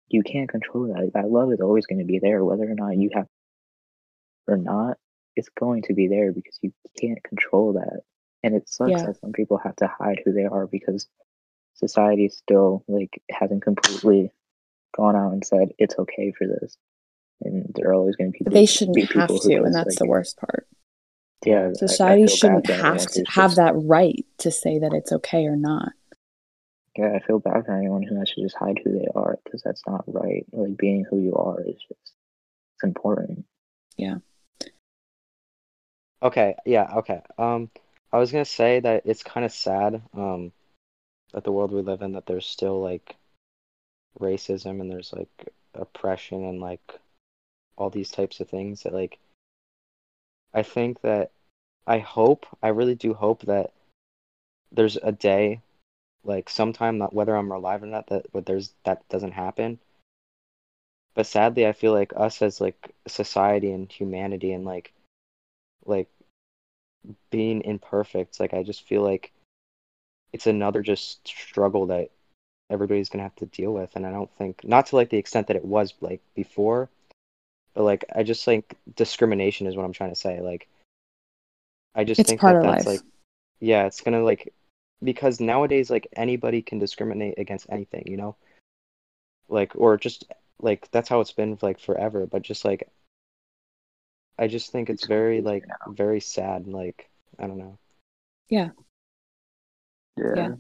you can't control that. That love is always going to be there, whether or not you have or not. It's going to be there because you can't control that, and it sucks Yeah. that some people have to hide who they are because society still like hasn't completely gone out and said it's okay for this, and there are always going to be But they shouldn't people have to, and that's like, the worst part. Yeah, I- I Society shouldn't have to have that right to say that it's okay or not. Yeah, I feel bad for anyone who has to just hide who they are because that's not right. Like being who you are is just it's important. Okay, yeah, okay. Um, I was gonna say that it's kind of sad, um, that the world we live in, that there's still like racism and there's like oppression and like all these types of things that like I think that I hope, I really do hope that there's a day, like sometime, not whether I'm alive or not, that but there's that doesn't happen. But sadly, I feel like us as like society and humanity and like like being imperfect, like I just feel like it's another just struggle that everybody's gonna have to deal with, and I don't think not to like the extent that it was like before, but like I just think discrimination is what I'm trying to say. Like I just It's think part that of that's life. like yeah, it's gonna like because nowadays like anybody can discriminate against anything, you know? Like or just like that's how it's been like forever, but just like I just think it's It's very like very sad, like I don't know. Yeah. Yeah.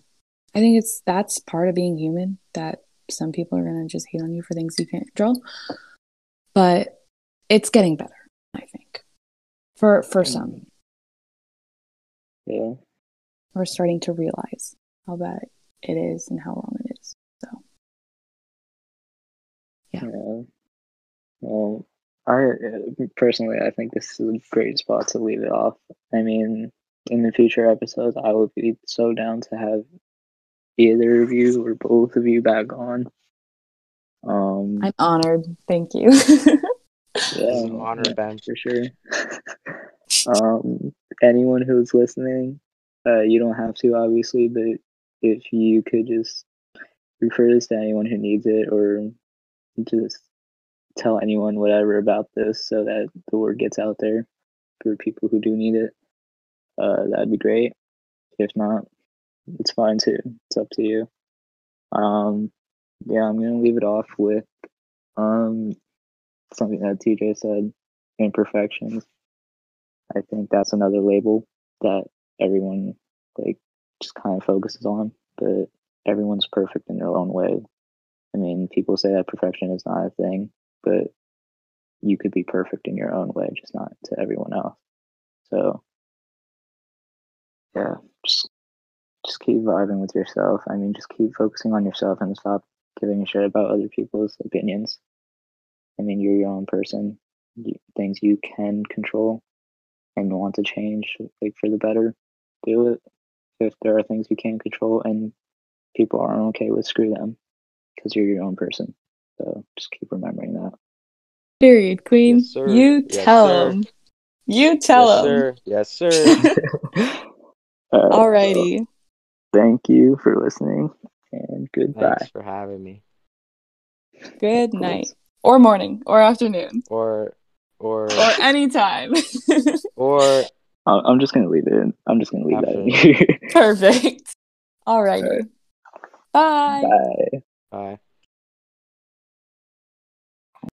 I think it's that's part of being human that some people are gonna just hate on you for things you can't control. But it's getting better, I think. For for some. Yeah. We're starting to realize how bad it is and how wrong it is. So Yeah. Yeah. Well, I uh, personally, I think this is a great spot to leave it off. I mean, in the future episodes, I would be so down to have either of you or both of you back on. Um, I'm honored. Thank you. yeah, It's an honor, yeah, Ben. for sure. um, anyone who's listening, uh, you don't have to, obviously, but if you could just refer this to anyone who needs it, or just tell anyone whatever about this, so that the word gets out there for people who do need it, uh, that'd be great. If not, it's fine too. It's up to you. Um, yeah, I'm gonna leave it off with um something that TJ said, imperfections. I think that's another label that everyone like just kind of focuses on, but everyone's perfect in their own way. I mean, people say that perfection is not a thing, but you could be perfect in your own way, just not to everyone else. So, yeah, just just keep vibing with yourself. I mean, just keep focusing on yourself and stop giving a shit about other people's opinions. I mean, you're your own person. You, things you can control and want to change, like for the better, do it. If there are things you can't control and people aren't okay with, screw them, because you're your own person. So just keep remembering that. Period, Queen. Yes, sir. you tell sir. them. You tell yes, sir. Yes, sir. All right, Alrighty. so thank you for listening and goodbye. Thanks for having me. Good night. Or morning. Or afternoon. or or Or anytime. or I- I'm just gonna leave it. In. I'm just gonna leave that in here. Perfect. Alrighty. Bye. Bye. bye.